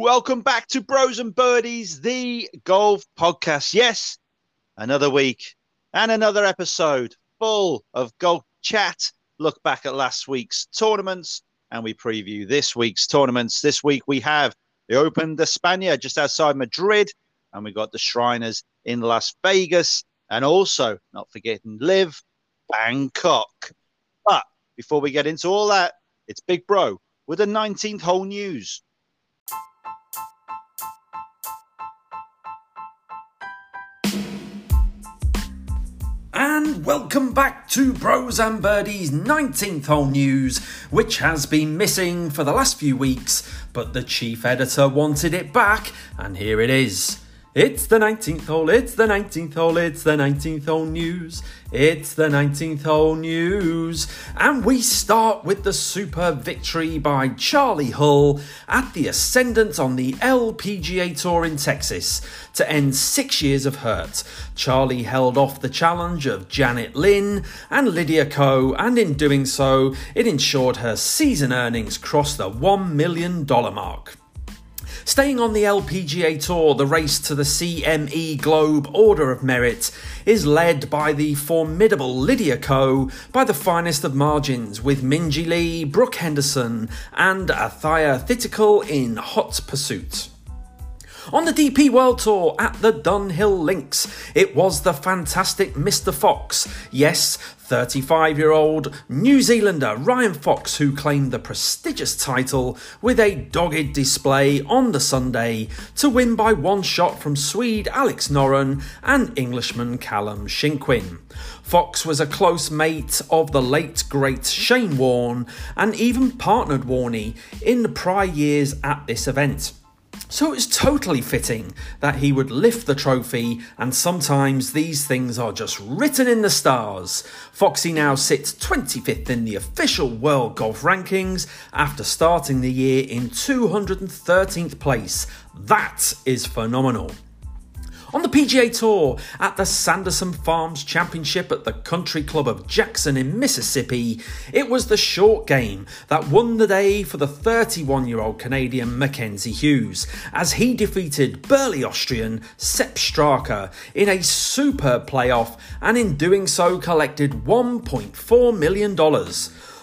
Welcome back to Bros and Birdies, the golf podcast. Yes, another week and another episode full of golf chat. Look back at last week's tournaments and we preview this week's tournaments. This week we have the Open de España just outside Madrid, and we got the Shriners in Las Vegas, and also not forgetting LIV Bangkok. But before we get into all that, it's Big Bro with the 19th hole news. And welcome back to Bros and Birdies 19th hole news, which has been missing for the last few weeks, but the chief editor wanted it back, and here it is. It's the 19th hole, it's the 19th hole, it's the 19th hole news. It's the 19th hole news. And we start with the super victory by Charley Hull at the Ascendant on the LPGA Tour in Texas to end six years of hurt. Charlie held off the challenge of Janet Lin and Lydia Ko, and in doing so, it ensured her season earnings crossed the $1 million mark. Staying on the LPGA Tour, the race to the CME Globe Order of Merit is led by the formidable Lydia Ko by the finest of margins, with Minjee Lee, Brooke Henderson, and Atthaya Thitikul in hot pursuit. On the DP World Tour at the Dunhill Links, it was the fantastic Mr. Fox, yes, 35 year old New Zealander Ryan Fox, who claimed the prestigious title with a dogged display on the Sunday to win by one shot from Swede Alex Noren and Englishman Callum Shinkwin. Fox was a close mate of the late great Shane Warne and even partnered Warney in the prior years at this event. So it's totally fitting that he would lift the trophy, and sometimes these things are just written in the stars. Foxy now sits 25th in the official World Golf Rankings after starting the year in 213th place. That is phenomenal. On the PGA Tour, at the Sanderson Farms Championship at the Country Club of Jackson in Mississippi, it was the short game that won the day for the 31 year old Canadian Mackenzie Hughes as he defeated burly Austrian Sepp Straka in a superb playoff and in doing so collected $1.4 million.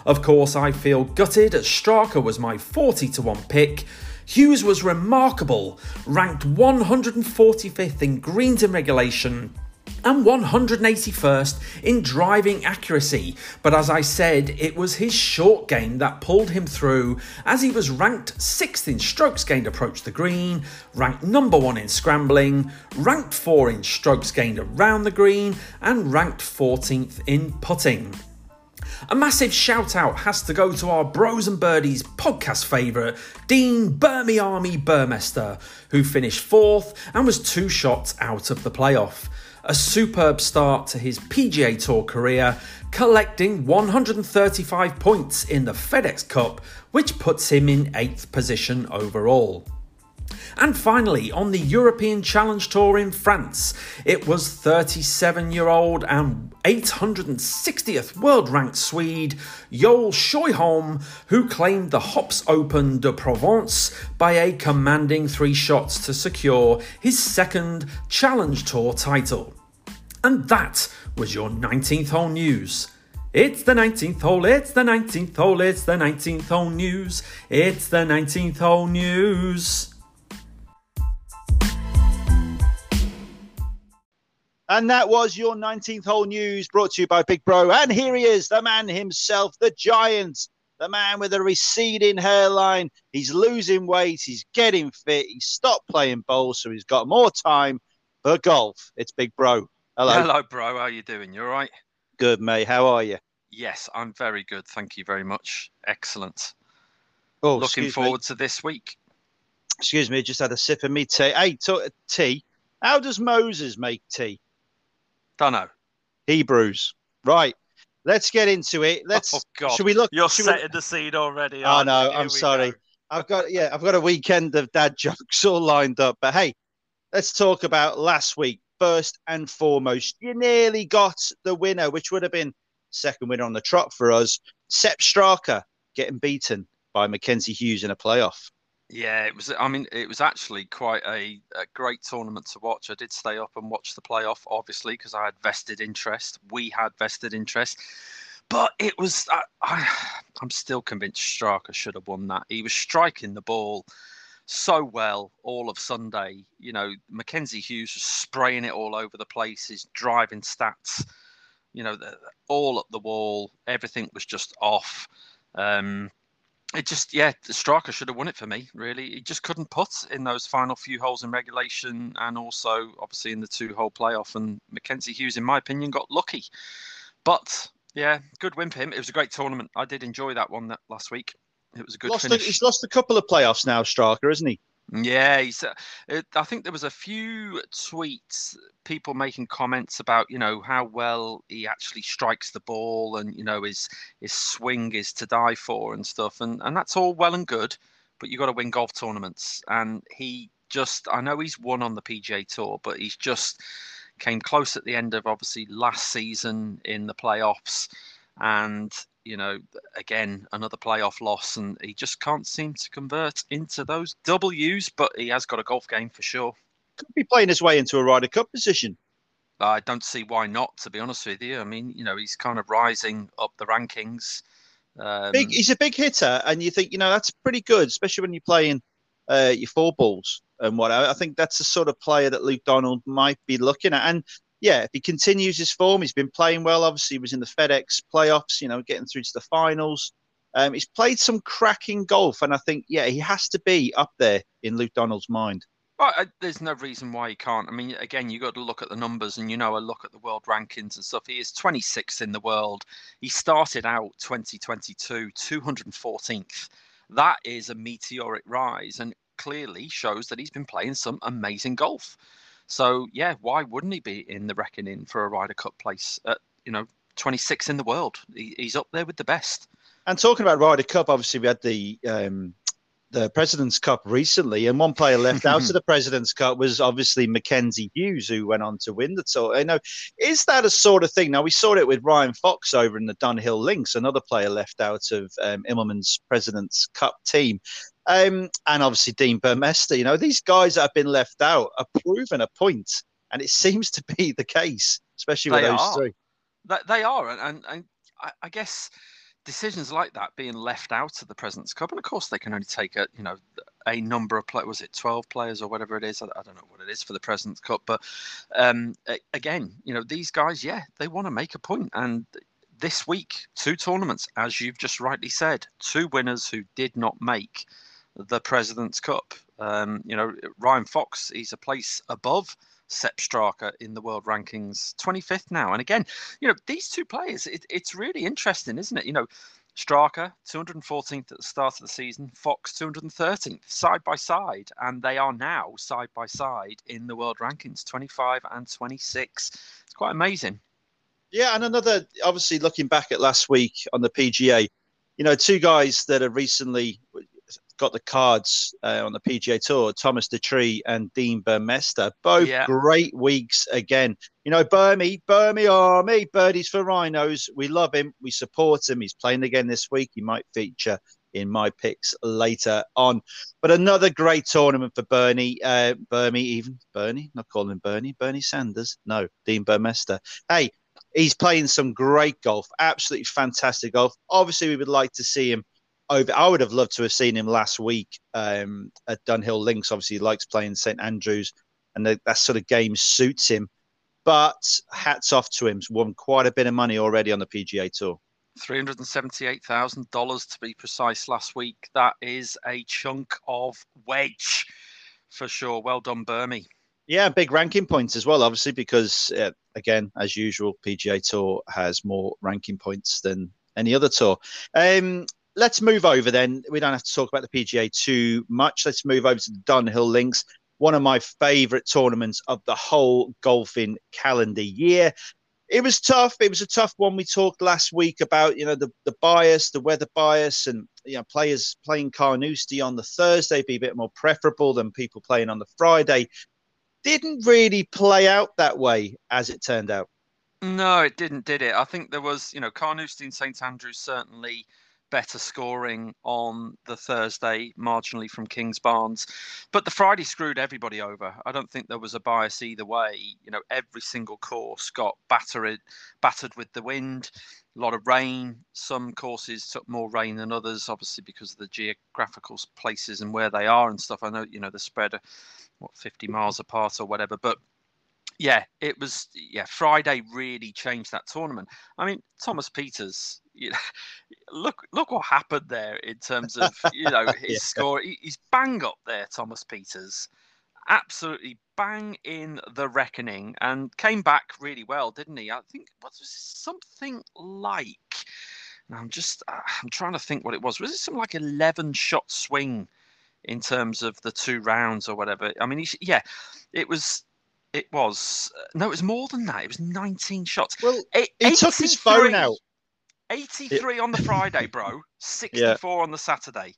Of course, I feel gutted as Straka was my 40 to 1 pick. Hughes was remarkable, ranked 145th in greens in regulation and 181st in driving accuracy. But as I said, it was his short game that pulled him through as he was ranked 6th in strokes gained approach the green, ranked number 1 in scrambling, ranked 4 in strokes gained around the green, and ranked 14th in putting. A massive shout out has to go to our Bros and Birdies podcast favourite, Dean Burmy Army Burmester, who finished fourth and was two shots out of the playoff. A superb start to his PGA Tour career, collecting 135 points in the FedEx Cup, which puts him in 8th position overall. And finally, on the European Challenge Tour in France, it was 37 year old and 860th world ranked Swede Joel Sjöholm who claimed the Hopps Open de Provence by a commanding three shots to secure his second Challenge Tour title. And that was your 19th hole news. It's the 19th hole, it's the 19th hole, it's the 19th hole news. It's the 19th hole news. And that was your 19th hole news brought to you by Big Bro. And here he is, the man himself, the giant, the man with a receding hairline. He's losing weight, he's getting fit, he's stopped playing bowls, so he's got more time for golf. It's Big Bro. Hello. Hello, bro. How are you doing? You all right? Good, mate. How are you? Yes, I'm very good. Thank you very much. Excellent. Oh, Looking forward Me. to this week. Excuse me, just had a sip of me tea. Hey, t- tea. How does Moses make tea? Don't know. Hebrews. Right. Let's get into it. Oh, let's. oh God, Should we look? You're should we- setting the scene already. Oh aren't no, I'm sorry. go. I've got yeah, I've got a weekend of dad jokes all lined up. But hey, let's talk about last week. First and foremost, you nearly got the winner, which would have been second winner on the trot for us. Sepp Straka getting beaten by Mackenzie Hughes in a playoff. Yeah, it was. I mean, it was actually quite a, a great tournament to watch. I did stay up and watch the playoff, obviously, because I had vested interest. We had vested interest, but it was. I, I, I'm still convinced Straka should have won that. He was striking the ball so well all of Sunday. You know, Mackenzie Hughes was spraying it all over the place. His driving stats, you know, the, all up the wall. Everything was just off. Um, it just, yeah, Straka should have won it for me. Really, he just couldn't put in those final few holes in regulation, and also obviously in the two-hole playoff. And Mackenzie Hughes, in my opinion, got lucky. But yeah, good win for him. It was a great tournament. I did enjoy that one that last week. It was a good lost finish. A, he's lost a couple of playoffs now, Straka, isn't he? Yeah, he's. Uh, it, I think there was a few tweets, people making comments about you know how well he actually strikes the ball, and you know his his swing is to die for and stuff, and and that's all well and good, but you got to win golf tournaments, and he just. I know he's won on the PGA Tour, but he's just came close at the end of obviously last season in the playoffs, and you know, again, another playoff loss, and he just can't seem to convert into those W's, but he has got a golf game for sure. Could be playing his way into a Ryder Cup position. I don't see why not, to be honest with you. I mean, you know, he's kind of rising up the rankings. Um, big, he's a big hitter, and you think, you know, that's pretty good, especially when you're playing uh, your four balls and what. I think that's the sort of player that Luke Donald might be looking at. And yeah, if he continues his form, he's been playing well. Obviously, he was in the FedEx playoffs, you know, getting through to the finals. Um, he's played some cracking golf, and I think, yeah, he has to be up there in Luke Donald's mind. Well, I, there's no reason why he can't. I mean, again, you got to look at the numbers, and you know, a look at the world rankings and stuff. He is 26th in the world. He started out 2022 214th. That is a meteoric rise, and clearly shows that he's been playing some amazing golf. So yeah, why wouldn't he be in the reckoning for a Ryder Cup place? At, you know, 26 in the world. He, he's up there with the best. And talking about Ryder Cup, obviously we had the um, the President's Cup recently, and one player left out of the President's Cup was obviously Mackenzie Hughes, who went on to win the tour. You know, is that a sort of thing? Now we saw it with Ryan Fox over in the Dunhill Links, another player left out of um, Immelman's President's Cup team. Um, and obviously Dean Burmester. You know, these guys that have been left out are proven a point, and it seems to be the case, especially with they those are. three. They are, and, and, and I guess decisions like that being left out of the President's Cup, and of course they can only take a you know a number of players. Was it twelve players or whatever it is? I, I, don't know what it is for the President's Cup, but um, again, you know these guys, yeah, they want to make a point, and this week two tournaments, as you've just rightly said, two winners who did not make the President's Cup. Um, you know, Ryan Fox, he's a place above Sepp Straka in the world rankings, 25th now. And again, you know, these two players, it, it's really interesting, isn't it? You know, Straka, 214th at the start of the season, Fox, 213th, side by side. And they are now side by side in the world rankings, 25 and 26. It's quite amazing. Yeah, and another, obviously, looking back at last week on the PGA, you know, two guys that have recently got the cards uh, on the PGA Tour, Thomas Detry and Dean Burmester. Both yeah. great weeks again. You know, Burmy, Burmy Army, Birdies for Rhinos. We love him. We support him. He's playing again this week. He might feature in my picks later on. But another great tournament for Bernie, uh, Burmy, even Bernie, not calling him Bernie, Bernie Sanders. No, Dean Burmester. Hey, he's playing some great golf, absolutely fantastic golf. Obviously, we would like to see him over. I would have loved to have seen him last week um, at Dunhill Links. Obviously, he likes playing St Andrews, and the, that sort of game suits him. But hats off to him. He's won quite a bit of money already on the PGA Tour. $378,000 to be precise last week. That is a chunk of wedge for sure. Well done, Burmy. Yeah, big ranking points as well, obviously, because uh, again, as usual, PGA Tour has more ranking points than any other tour. Um, let's move over then. We don't have to talk about the PGA too much. Let's move over to the Dunhill Links, one of my favourite tournaments of the whole golfing calendar year. It was tough. It was a tough one. We talked last week about you know the, the bias, the weather bias, and you know players playing Carnoustie on the Thursday be a bit more preferable than people playing on the Friday. Didn't really play out that way as it turned out. No, it didn't, did it? I think there was, you know, Carnoustie and St Andrews certainly better scoring on the Thursday, marginally from Kings Kingsbarns. But the Friday screwed everybody over. I don't think there was a bias either way. You know, every single course got battered, battered with the wind. A lot of rain. Some courses took more rain than others, obviously because of the geographical places and where they are and stuff. I know, you know, the spread, what, 50 miles apart or whatever. But yeah, it was yeah. Friday really changed that tournament. I mean, Thomas Pieters, you know, look look what happened there in terms of you know his yeah. score. He, he's bang up there, Thomas Pieters. absolutely bang in the reckoning, and came back really well, didn't he? I think what was something like. I'm just uh, I'm trying to think what it was. Was it something like eleven shot swing in terms of the two rounds or whatever? I mean, yeah, it was it was uh, no, it was more than that. It was 19 shots. Well, he took his phone out. 83 it, on the Friday, bro. 64 yeah. on the Saturday.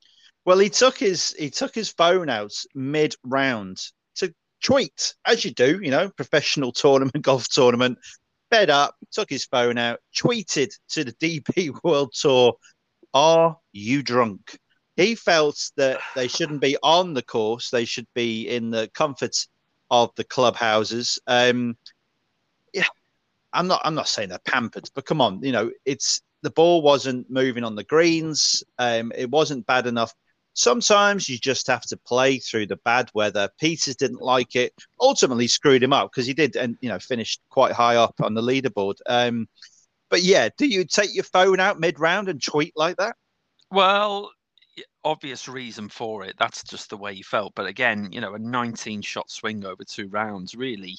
Well, he took his he took his phone out mid round to tweet, as you do, you know, professional tournament, golf tournament. Fed up, took his phone out, tweeted to the DP World Tour, "Are you drunk?" He felt that they shouldn't be on the course; they should be in the comforts of the clubhouses. Um, yeah, I'm not. I'm not saying they're pampered, but come on, you know, it's the ball wasn't moving on the greens. Um, it wasn't bad enough. Sometimes you just have to play through the bad weather. Pieters didn't like it. Ultimately, screwed him up because he did, and you know, finished quite high up on the leaderboard. Um, but yeah, do you take your phone out mid round and tweet like that? Well, obvious reason for it. That's just the way he felt. But again, you know, a 19 shot swing over two rounds really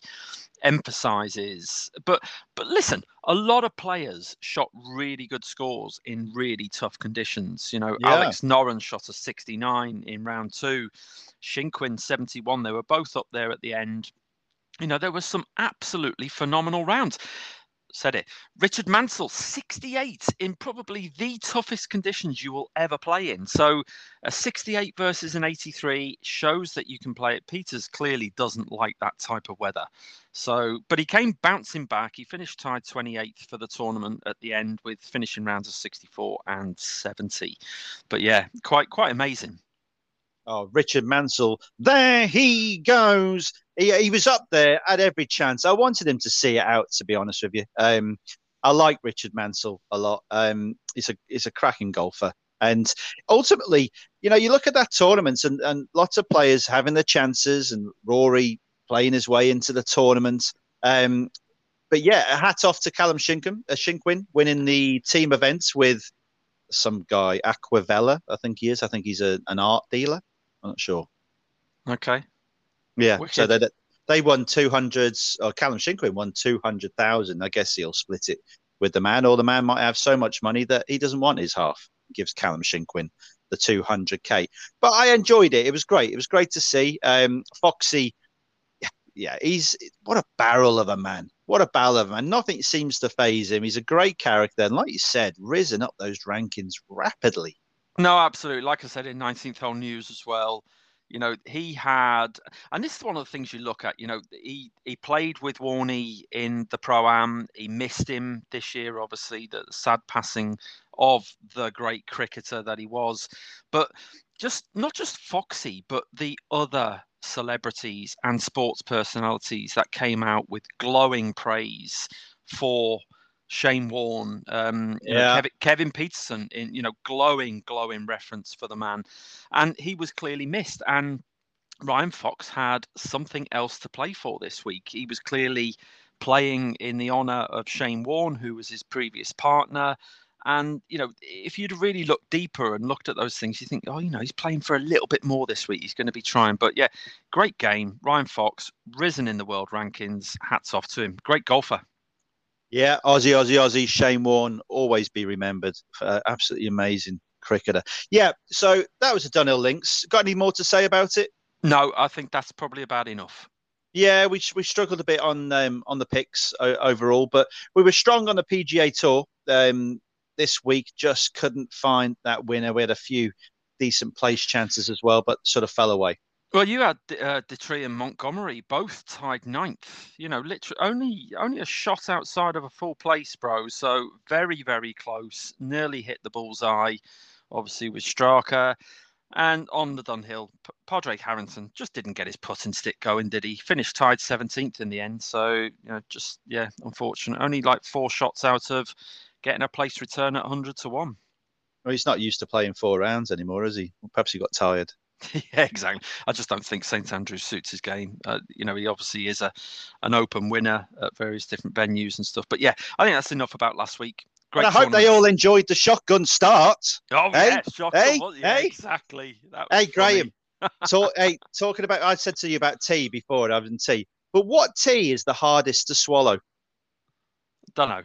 emphasizes but but listen a lot of players shot really good scores in really tough conditions you know yeah. alex noren shot a 69 in round two Shinkwin 71 they were both up there at the end you know there was some absolutely phenomenal rounds said it. Richard Mansell, 68 in probably the toughest conditions you will ever play in. So a 68 versus an 83 shows that you can play it. Pieters clearly doesn't like that type of weather. So, but he came bouncing back. He finished tied 28th for the tournament at the end with finishing rounds of 64 and 70. But yeah, quite quite amazing. Oh, Richard Mansell, there he goes. He, he was up there at every chance. I wanted him to see it out, to be honest with you. Um, I like Richard Mansell a lot. Um, he's a he's a cracking golfer, and ultimately, you know, you look at that tournament and, and lots of players having their chances, and Rory playing his way into the tournament. Um, but yeah, hats off to Callum Shinkum, uh, Shinkwin winning the team events with some guy Acquavella, I think he is. I think he's a, an art dealer. I'm not sure. Okay. Yeah. Wicked. So they they won two hundreds. Or Callum Shinkwin won two hundred thousand. I guess he'll split it with the man, or the man might have so much money that he doesn't want his half. gives Callum Shinkwin the 200k. But I enjoyed it. It was great. It was great to see. Um, Foxy, yeah, yeah, he's what a barrel of a man. What a barrel of a man. Nothing seems to phase him. He's a great character. And like you said, risen up those rankings rapidly. No, absolutely. Like I said in 19th hole news as well. You know, he had, and this is one of the things you look at. You know, he he played with Warney in the pro am. He missed him this year, obviously. The sad passing of the great cricketer that he was, but just not just Foxy, but the other celebrities and sports personalities that came out with glowing praise for Shane Warne, um, yeah. Kevin, Kevin, Pietersen, in you know glowing, glowing reference for the man, and he was clearly missed. And Ryan Fox had something else to play for this week. He was clearly playing in the honour of Shane Warne, who was his previous partner. And you know, if you'd really looked deeper and looked at those things, you think, oh, you know, he's playing for a little bit more this week. He's going to be trying. But yeah, great game. Ryan Fox risen in the world rankings. Hats off to him. Great golfer. Yeah, Aussie, Aussie, Aussie. Shane Warne, always be remembered. Uh, absolutely amazing cricketer. Yeah, so that was a Dunhill Links. Got any more to say about it? No, I think that's probably about enough. Yeah, we we struggled a bit on um, on the picks uh, overall, but we were strong on the PGA Tour um, this week. Just couldn't find that winner. We had a few decent place chances as well, but sort of fell away. Well, you had uh, Detry and Montgomery both tied ninth. You know, literally only only a shot outside of a full place, bro. So very very close. Nearly hit the bullseye. Obviously with Straka. And on the Dunhill, P- Padraig Harrington just didn't get his putting stick going, did he? Finished tied 17th in the end. So, you know, just, yeah, unfortunate. Only like four shots out of getting a place return at 100 to 1. Well, he's not used to playing four rounds anymore, is he? perhaps he got tired. yeah, exactly. I just don't think St Andrews suits his game. Uh, you know, he obviously is a an open winner at various different venues and stuff. But yeah, I think that's enough about last week. Great and I hope they all enjoyed the shotgun start. Oh hey? yeah, shotgun. Hey, yeah, hey. exactly. hey, Graham. so, hey, talking about, I said to you about tea before, having tea. But what tea is the hardest to swallow? Don't know.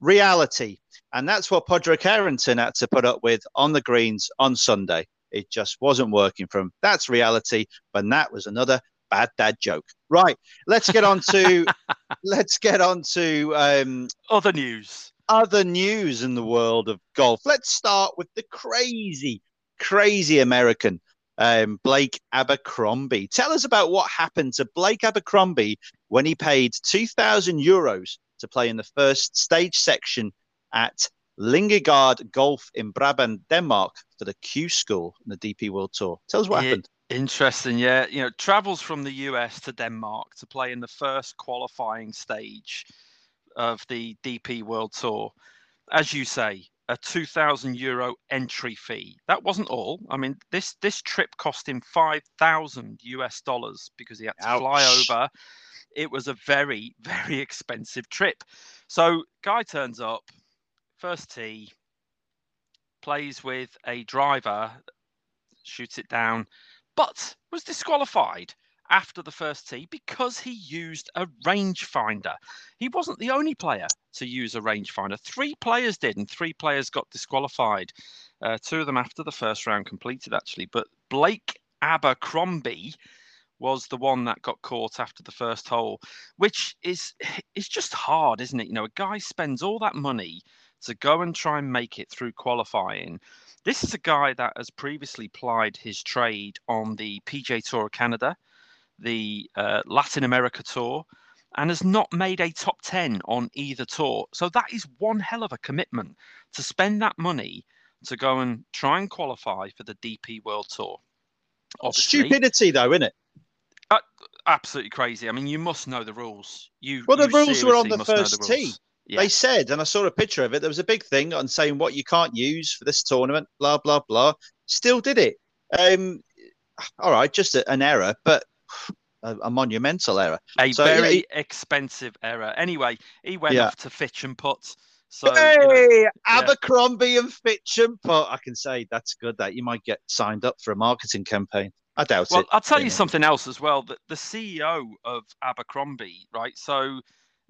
Reality, and that's what Padraig Harrington had to put up with on the greens on Sunday. It just wasn't working for him. That's reality. But that was another bad dad joke. Right. Let's get on to let's get on to um, other news other news in the world of golf. Let's start with the crazy, crazy American, um, Blake Abercrombie. Tell us about what happened to Blake Abercrombie when he paid 2,000 euros to play in the first stage section at Lyngbygaard Golf in Brabrand, Denmark for the Q School in the DP World Tour. Tell us what happened. Interesting, yeah. You know, travels from the US to Denmark to play in the first qualifying stage of the DP World Tour, as you say, a 2,000 euro entry fee. That wasn't all. I mean, this this trip cost him 5,000 US dollars because he had to Ouch. fly over. It was a very very expensive trip. So guy turns up, first tee, plays with a driver, shoots it down, but was disqualified after the first tee because he used a rangefinder. He wasn't the only player to use a rangefinder. Three players did, and three players got disqualified. Uh, two of them after the first round completed, actually. But Blake Abercrombie was the one that got caught after the first hole, which is is just hard, isn't it? You know, a guy spends all that money to go and try and make it through qualifying. This is a guy that has previously plied his trade on the PJ Tour of Canada the uh, Latin America tour and has not made a top 10 on either tour. So that is one hell of a commitment to spend that money to go and try and qualify for the DP World Tour. Obviously, Stupidity, though, isn't it? Uh, absolutely crazy. I mean, you must know the rules. You well, the you rules were on the first the tee. Yeah. They said, and I saw a picture of it. There was a big thing on saying what you can't use for this tournament. Blah blah blah. Still did it. Um, all right, just a, an error, but a, a monumental error. A so, very he, expensive error. Anyway, he went yeah. off to Fitch and Putt. So, hey, you know, Abercrombie yeah. and Fitch and Putt. I can say that's good. That you might get signed up for a marketing campaign. I doubt well, it. Well, I'll tell you something else as well. That the CEO of Abercrombie, right? So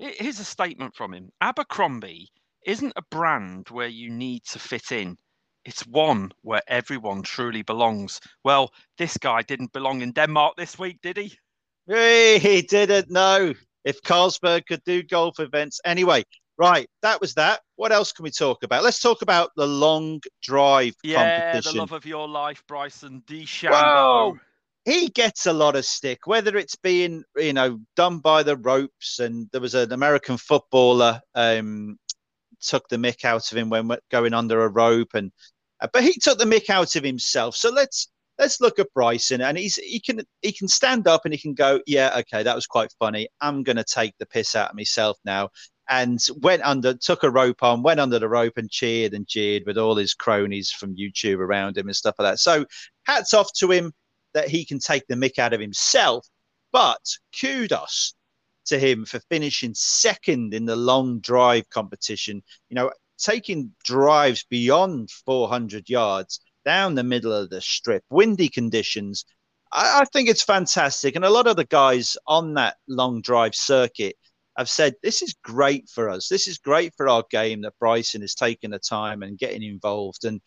here's a statement from him. Abercrombie isn't a brand where you need to fit in. It's one where everyone truly belongs. Well, this guy didn't belong in Denmark this week, did he? He didn't know if Carlsberg could do golf events. Anyway, right, that was that. What else can we talk about? Let's talk about the long drive yeah, competition. the love of your life, Bryson DeChambeau. He gets a lot of stick, whether it's being, you know, done by the ropes. And there was an American footballer um, took the mick out of him when going under a rope, and uh, but he took the mick out of himself. So let's let's look at Bryson, and he's he can he can stand up and he can go, yeah, okay, that was quite funny. I'm to take the piss out of myself now, and went under, took a rope on, went under the rope and cheered and jeered with all his cronies from YouTube around him and stuff like that. So hats off to him that he can take the mick out of himself, but kudos to him for finishing second in the long drive competition. You know, taking drives beyond 400 yards down the middle of the strip, windy conditions. I, I think it's fantastic. And a lot of the guys on that long drive circuit have said this is great for us. This is great for our game that Bryson is taking the time and getting involved. And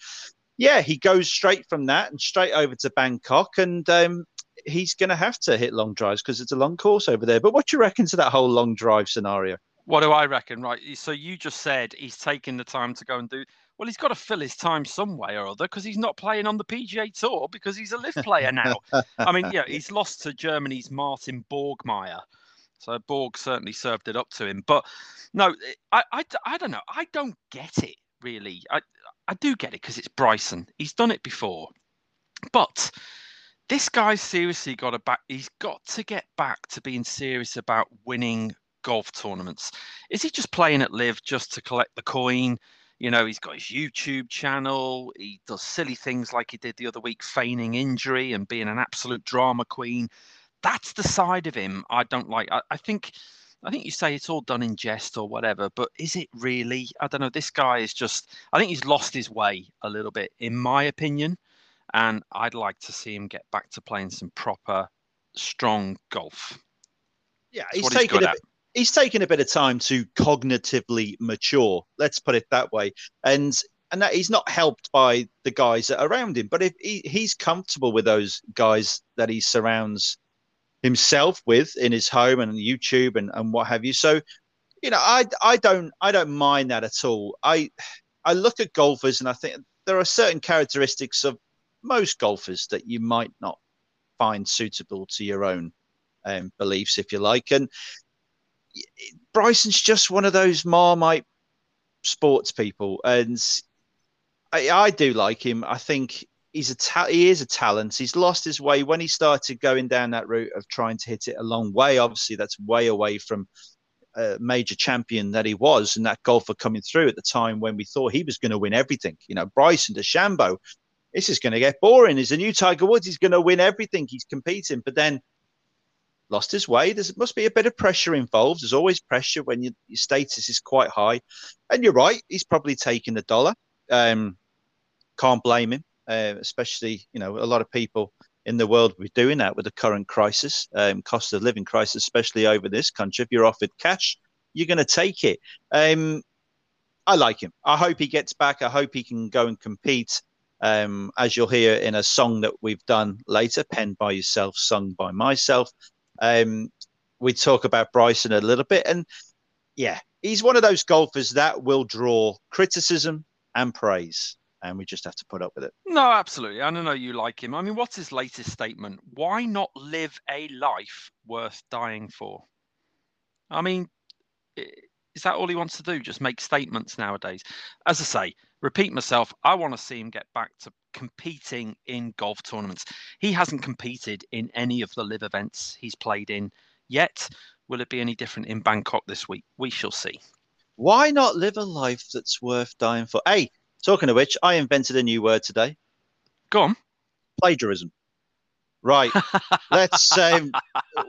yeah, he goes straight from that and straight over to Bangkok, and um, he's going to have to hit long drives because it's a long course over there. But what do you reckon to that whole long drive scenario? What do I reckon? Right. So you just said he's taking the time to go and do. Well, he's got to fill his time some way or other because he's not playing on the PGA Tour because he's a LIV player now. I mean, yeah, he's lost to Germany's Martin Borgmeier. So Borg certainly served it up to him. But no, I, I, I don't know. I don't get it really. I, I do get it because it's Bryson. He's done it before. But this guy's seriously got to back. He's got to get back to being serious about winning golf tournaments. Is he just playing at LIV just to collect the coin? You know, he's got his YouTube channel. He does silly things like he did the other week, feigning injury and being an absolute drama queen. That's the side of him I don't like. I, I think. I think you say it's all done in jest or whatever, but is it really? I don't know. This guy is just, I think he's lost his way a little bit, in my opinion. And I'd like to see him get back to playing some proper, strong golf. Yeah, he's taken a bit, he's taken a bit of time to cognitively mature. Let's put it that way. And and that he's not helped by the guys that are around him. But if he, he's comfortable with those guys that he surrounds himself with in his home and YouTube and, and what have you. So, you know, I I don't I don't mind that at all. I I look at golfers and I think there are certain characteristics of most golfers that you might not find suitable to your own um, beliefs, if you like. And Bryson's just one of those Marmite sports people, and I, I do like him. I think he's a ta- he is a talent. He's lost his way when he started going down that route of trying to hit it a long way. Obviously, that's way away from a major champion that he was, and that golfer coming through at the time when we thought he was going to win everything. You know, Bryson DeChambeau. This is going to get boring. He's a new Tiger Woods. He's going to win everything. He's competing, but then lost his way. There must be a bit of pressure involved. There's always pressure when you, your status is quite high. And you're right, he's probably taking the dollar. Um, can't blame him, uh, especially, you know, a lot of people in the world will be doing that with the current crisis, um, cost of living crisis, especially over this country. If you're offered cash, you're going to take it. Um, I like him. I hope he gets back. I hope he can go and compete. Um, as you'll hear in a song that we've done later, penned by yourself, sung by myself. Um, we talk about Bryson a little bit, and yeah, he's one of those golfers that will draw criticism and praise, and we just have to put up with it. No, absolutely. I don't know you like him. I mean, what's his latest statement? Why not LIV a life worth dying for? I mean, is that all he wants to do? Just make statements nowadays? As I say, repeat myself, I want to see him get back to competing in golf tournaments. He hasn't competed in any of the live events he's played in yet. Will it be any different in Bangkok this week? We shall see. Why not live a life that's worth dying for? Hey, talking of which, I invented a new word today. Go on. Plagiarism. Right. Let's. Um,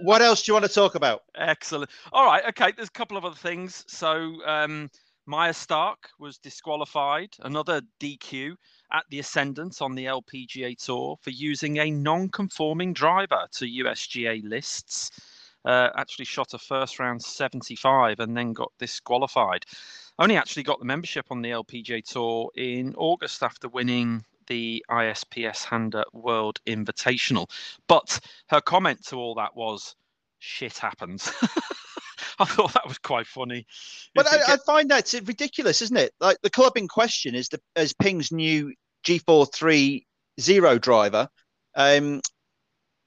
what else do you want to talk about? Excellent. All right. Okay. There's a couple of other things. So, um, Maya Stark was disqualified, another DQ at the Ascendant on the LPGA Tour for using a non conforming driver to USGA lists. Uh, actually shot a first round 75 and then got disqualified. Only actually got the membership on the LPGA Tour in August after winning the ISPS Handa World Invitational. But her comment to all that was, shit happens. I thought that was quite funny. But I. I, find that ridiculous, isn't it? Like the club in question is the as Ping's new G430 driver. Um,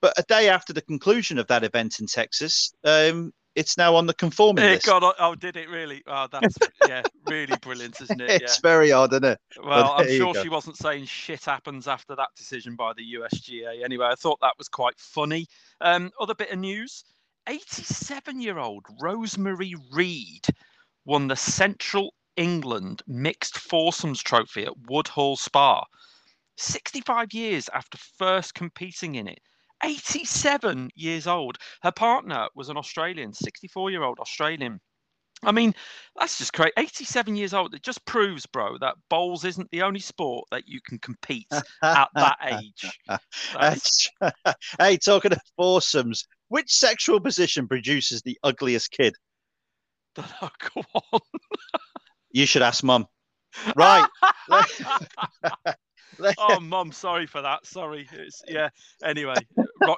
but a day after the conclusion of that event in Texas, um, it's now on the conforming it list. Got, oh, did it really? Oh, that's yeah, really brilliant, isn't it? It's very odd, isn't it? Well, I'm sure she wasn't saying shit happens after that decision by the USGA. Anyway, I thought that was quite funny. Um, other bit of news: 87-year-old Rosemary Reed won the Central England Mixed Foursomes Trophy at Woodhall Spa. 65 years after first competing in it. 87 years old. Her partner was an Australian, 64 year old Australian. I mean, that's just great. 87 years old. It just proves, bro, that bowls isn't the only sport that you can compete at that age. That's... hey, talking of foursomes, which sexual position produces the ugliest kid? Oh, go on. you should ask mum. Right. oh, mum, sorry for that. Sorry. It's, yeah. Anyway,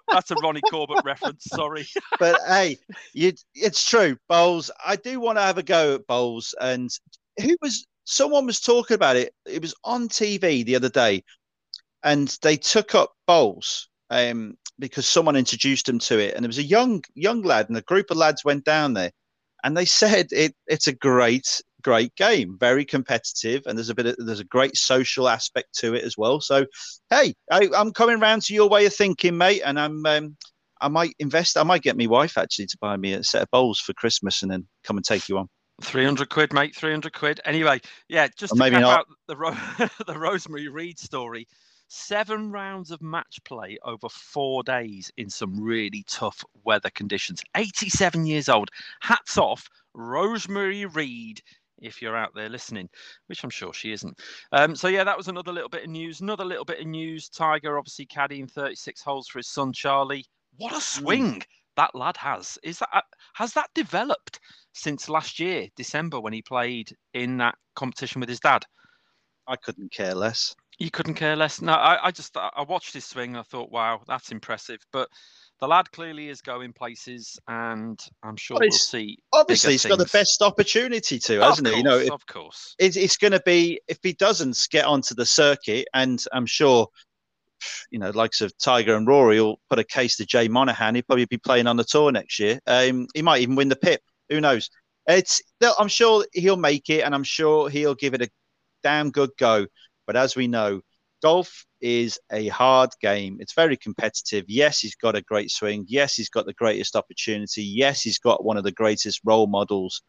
that's a Ronnie Corbett reference. Sorry. but hey, you, it's true. Bowls. I do want to have a go at bowls. And who was someone was talking about it. It was on TV the other day, and they took up bowls um, because someone introduced them to it, and there was a young young lad, and a group of lads went down there, and they said it it's a great great game, very competitive, and there's a bit of, there's a great social aspect to it as well. So, hey, I, am coming round to your way of thinking, mate, and I'm um, I might invest. I might get my wife actually to buy me a set of bowls for Christmas, and then come and take you on. 300 quid, mate. 300 quid. Anyway, yeah, just to maybe cap not. out the, Ro- the Rosemary Reed story. Seven rounds of match play over four days in some really tough weather conditions. 87 years old. Hats off, Rosemary Reid, if you're out there listening, which I'm sure she isn't. Um, so, yeah, that was another little bit of news. Another little bit of news. Tiger obviously caddying 36 holes for his son, Charlie. What a mm. swing! That lad has. Is that uh, has that developed since last year, December, when he played in that competition with his dad? I couldn't care less. You couldn't care less. No, I, I just I watched his swing. I thought, wow, that's impressive. But the lad clearly is going places, and I'm sure well, we'll see. Obviously, he's things. got the best opportunity to, hasn't course, he? You know, if, of course, it's, it's going to be if he doesn't get onto the circuit, and I'm sure you know, likes of Tiger and Rory will put a case to Jay Monahan. He'll probably be playing on the tour next year. Um, he might even win the PIP. Who knows? It's I'm sure he'll make it, and I'm sure he'll give it a damn good go. But as we know, golf is a hard game. It's very competitive. Yes, he's got a great swing. Yes, he's got the greatest opportunity. Yes, he's got one of the greatest role models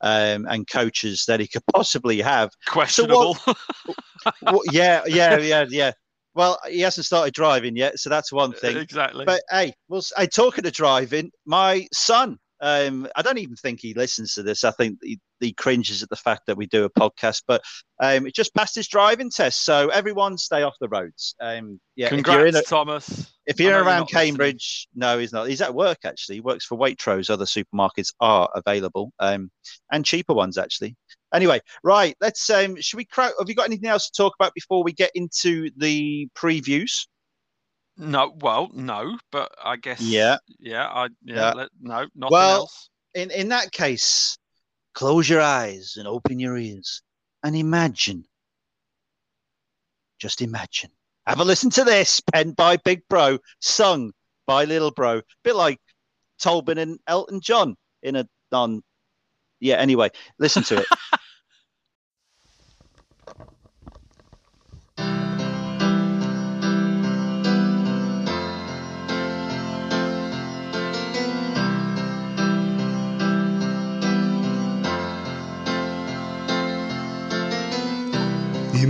um, and coaches that he could possibly have. Questionable. So what, what, yeah, yeah, yeah, yeah. Well, he hasn't started driving yet, so that's one thing. Exactly. But hey, well, hey, talking to driving, my son, um, I don't even think he listens to this. I think he, he cringes at the fact that we do a podcast, but um, it just passed his driving test. So everyone stay off the roads. Um, yeah, Congrats, a, Thomas. If you're around you're Cambridge, listening. no, he's not. He's at work actually. He works for Waitrose. Other supermarkets are available, um, and cheaper ones actually. Anyway, right. Let's. Um, should we? Crack, have you got anything else to talk about before we get into the previews? No. Well, no. But I guess. Yeah. Yeah. I. Yeah. yeah. Let, no. Nothing well, else. in in that case, close your eyes and open your ears and imagine. Just imagine. Have a listen to this, penned by Big Bro, sung by Little Bro, bit like Taupin and Elton John in a non. Yeah. Anyway, listen to it.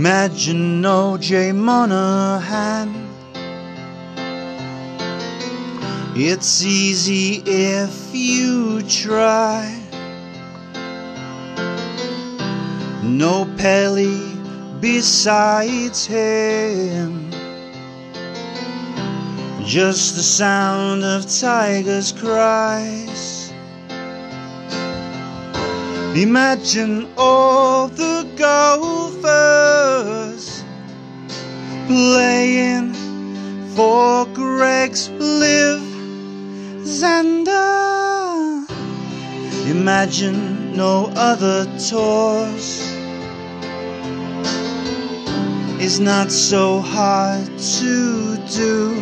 Imagine O.J. Monahan. It's easy if you try. No Pelly besides him. Just the sound of Tiger's cries. Imagine all the golfers playing for Greg's LIV Xander. Imagine no other tours is not so hard to do.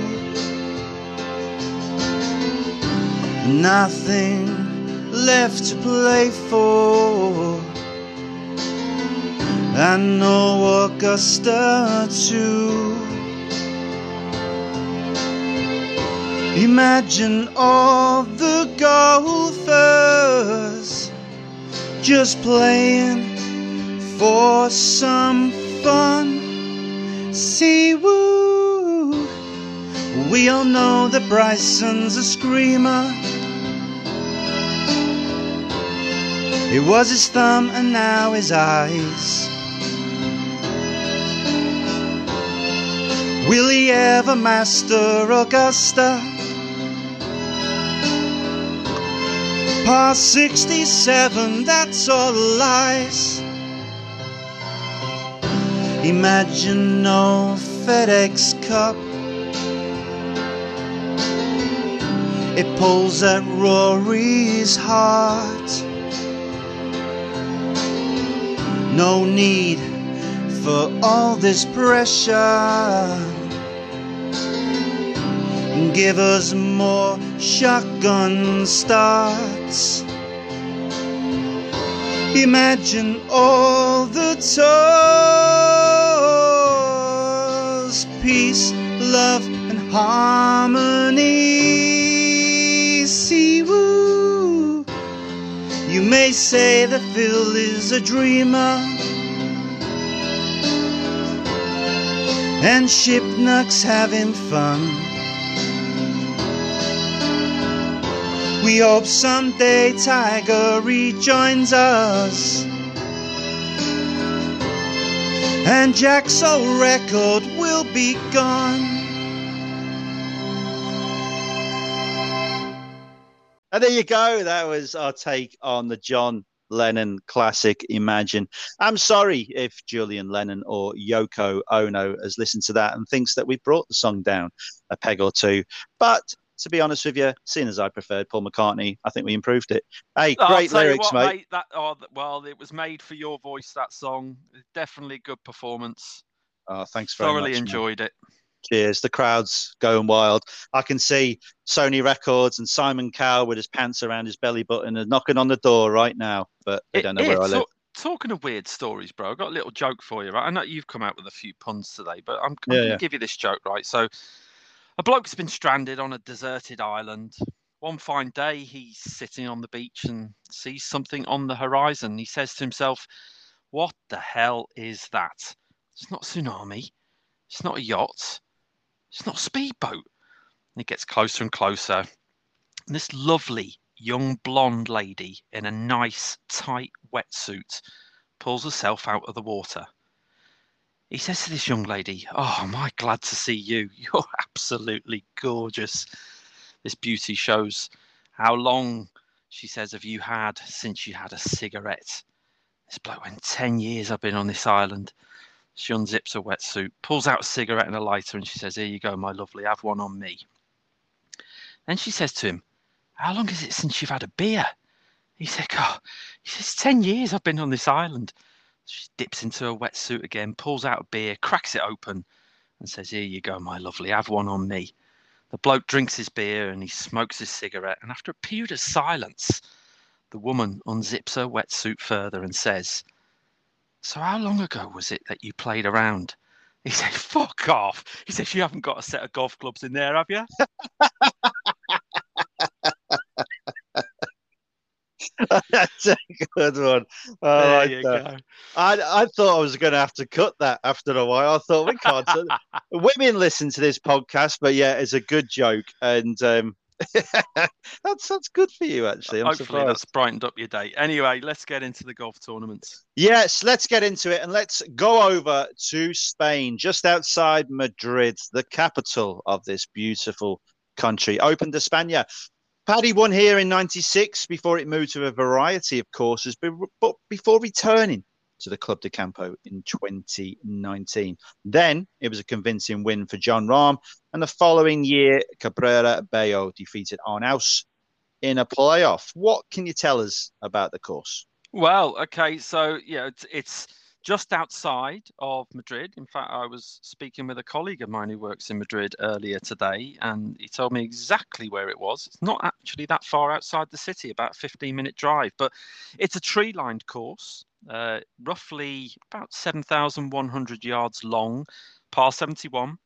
Nothing left to play for. I know Augusta too. Imagine all the golfers just playing for some fun. See, woo, we all know that Bryson's a screamer. It was his thumb and now his eyes. Will he ever master Augusta? Past 67, that's all lies. Imagine no FedEx Cup. It pulls at Rory's heart. No need for all this pressure. Give us more shotgun starts. Imagine all the tours, peace, love, and harmony. See, woo. You may say that Phil is a dreamer. And Shipnuck's having fun. We hope someday Tiger rejoins us. And Jack's old record will be gone. And there you go. That was our take on the John Lennon classic Imagine. I'm sorry if Julian Lennon or Yoko Ono has listened to that and thinks that we brought the song down a peg or two. But to be honest with you, seeing as I preferred Paul McCartney, I think we improved it. Hey, great lyrics, what, mate. mate. That, oh, well, it was made for your voice, that song. Definitely good performance. Oh, thanks very Thoroughly much. Thoroughly enjoyed mate. it. Cheers. The crowd's going wild. I can see Sony Records and Simon Cowell with his pants around his belly button and knocking on the door right now, but they it, don't know where I live. talking of weird stories, bro, I've got a little joke for you, right? I know you've come out with a few puns today, but I'm, I'm yeah, going to yeah. give you this joke, right? So, a bloke's been stranded on a deserted island. One fine day, he's sitting on the beach and sees something on the horizon. He says to himself, What the hell is that? It's not tsunami. It's not a yacht. It's not a speedboat. And he gets closer and closer. And this lovely young blonde lady in a nice tight wetsuit pulls herself out of the water he says to this young lady, Oh, am I glad to see you? You're absolutely gorgeous. This beauty shows how long, she says, have you had since you had a cigarette? This bloke went 10 years I've been on this island. She unzips her wetsuit, pulls out a cigarette and a lighter, and she says, Here you go, my lovely, have one on me. Then she says to him, How long is it since you've had a beer? He said, God, he says, 10 years I've been on this island. She dips into her wetsuit again, pulls out a beer, cracks it open, and says, Here you go, my lovely, have one on me. The bloke drinks his beer and he smokes his cigarette, and after a period of silence, the woman unzips her wetsuit further and says, So how long ago was it that you played around? He said, Fuck off. He says, You haven't got a set of golf clubs in there, have you? That's a good one. Oh, there like you that. go. I, I thought I was going to have to cut that after a while. I thought we can't. Women listen to this podcast, but yeah, it's a good joke, and um, that's that's good for you actually. I'm Hopefully, surprised. that's brightened up your day. Anyway, let's get into the golf tournaments. Yes, let's get into it, and let's go over to Spain, just outside Madrid, the capital of this beautiful country. Open de España. Paddy won here in 96 before it moved to a variety of courses, but before returning to the Club de Campo in 2019. Then it was a convincing win for Jon Rahm, and the following year, Cabrera Bello defeated Arnaus in a playoff. What can you tell us about the course? Well, okay, so yeah, it's, it's just outside of Madrid. In fact, I was speaking with a colleague of mine who works in Madrid earlier today, and he told me exactly where it was. It's not actually that far outside the city, about a 15 minute drive, but it's a tree lined course, uh, roughly about 7,100 yards long, par 71.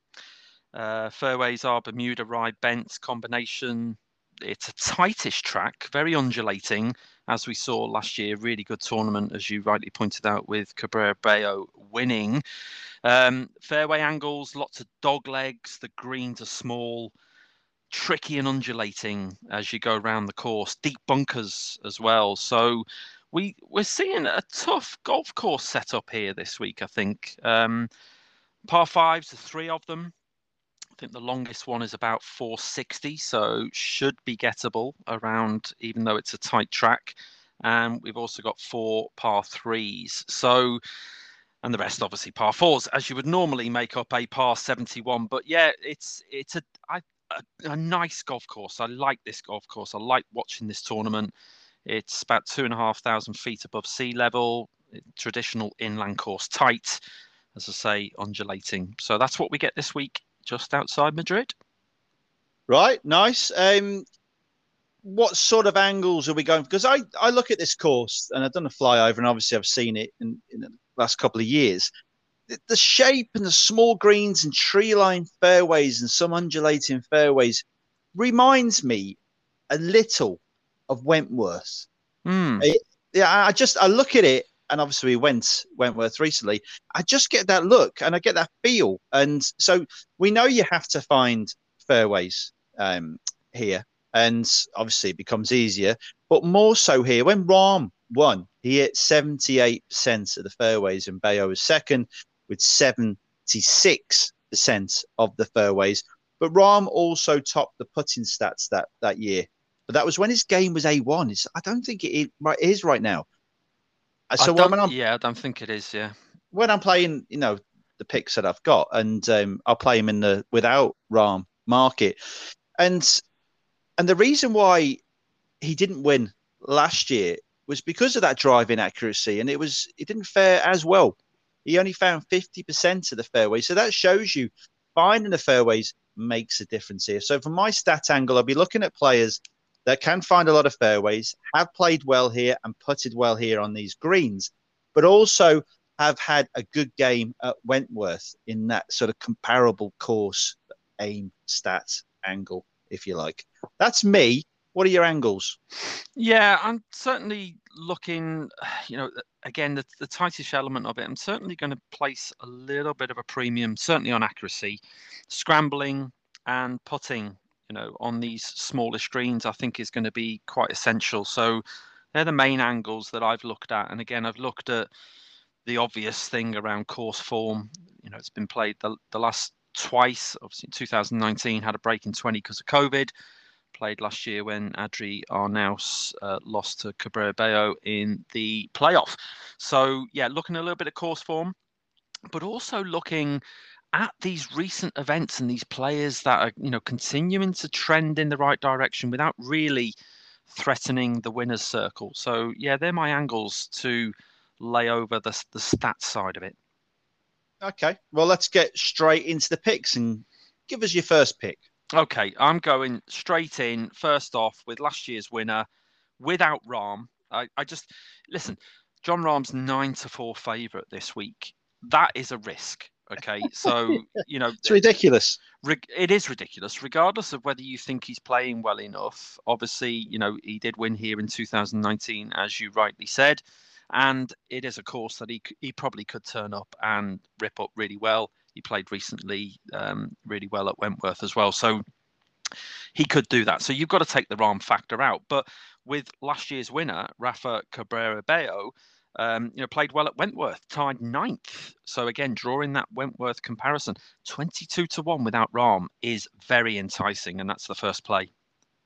Uh, fairways are Bermuda Rye Bent combination. It's a tightish track, very undulating as we saw last year, really good tournament, as you rightly pointed out, with Cabrera Bello winning. Um, fairway angles, lots of dog legs. The greens are small, tricky and undulating as you go around the course. Deep bunkers as well. So we we're seeing a tough golf course set up here this week. I think um, par fives, the three of them. I think the longest one is about 460, so should be gettable around, even though it's a tight track. And we've also got four par threes. So, and the rest obviously par fours, as you would normally make up a par 71. But yeah, it's it's a, I, a, a nice golf course. I like this golf course. I like watching this tournament. It's about two and a half thousand feet above sea level. traditional inland course, tight, as I say, undulating. So that's what we get this week, just outside Madrid. Right, nice. Um, what sort of angles are we going? Because I, I look at this course and I've done a flyover, and obviously I've seen it in, in the last couple of years. The, the shape and the small greens and tree line fairways and some undulating fairways reminds me a little of Wentworth. Mm. It, yeah, I just I look at it, and obviously we went Wentworth recently. I just get that look and I get that feel, and so we know you have to find fairways um, here and obviously it becomes easier. But more so here, when Rahm won, he hit 78% of the fairways, and Bello was second with 76% of the fairways. But Rahm also topped the putting stats that, that year. But that was when his game was A1. It's, I don't think it is right now. Uh, so when I'm, yeah, I don't think it is. Yeah, when I'm playing, you know, the picks that I've got, and um, I'll play him in the without Rahm market, and and the reason why he didn't win last year was because of that driving accuracy, and it was it didn't fare as well. He only found fifty percent of the fairway, so that shows you finding the fairways makes a difference here. So from my stat angle, I'll be looking at players that can find a lot of fairways, have played well here and putted well here on these greens, but also have had a good game at Wentworth in that sort of comparable course aim stats, angle if you like. That's me. What are your angles? Yeah, I'm certainly looking, you know, again, the, the tightest element of it, I'm certainly going to place a little bit of a premium, certainly on accuracy, scrambling and putting, you know, on these smaller screens, I think is going to be quite essential. So they're the main angles that I've looked at. And again, I've looked at the obvious thing around course form. You know, it's been played the, the last twice. Obviously, 2019 had a break in 20 because of COVID. Played last year when Adri Arnaus uh, lost to Cabrera Bello in the playoff. So yeah, looking a little bit of course form, but also looking at these recent events and these players that are you know continuing to trend in the right direction without really threatening the winners circle. So yeah, they're my angles to lay over the the stats side of it. Okay. Well, let's get straight into the picks and give us your first pick. Okay, I'm going straight in. First off, with last year's winner, without Rahm. I, I just listen. Jon Rahm's nine to four favourite this week. That is a risk. Okay, so you know it's ridiculous. It is ridiculous, regardless of whether you think he's playing well enough. Obviously, you know he did win here in 2019, as you rightly said and it is a course that he he probably could turn up and rip up really well. He played recently um, really well at Wentworth as well, so he could do that. So you've got to take the Rahm factor out. But with last year's winner, Rafa Cabrera Bello, um, you know, played well at Wentworth, tied ninth. So again, drawing that Wentworth comparison, 22 to 1 without Rahm is very enticing, and that's the first play.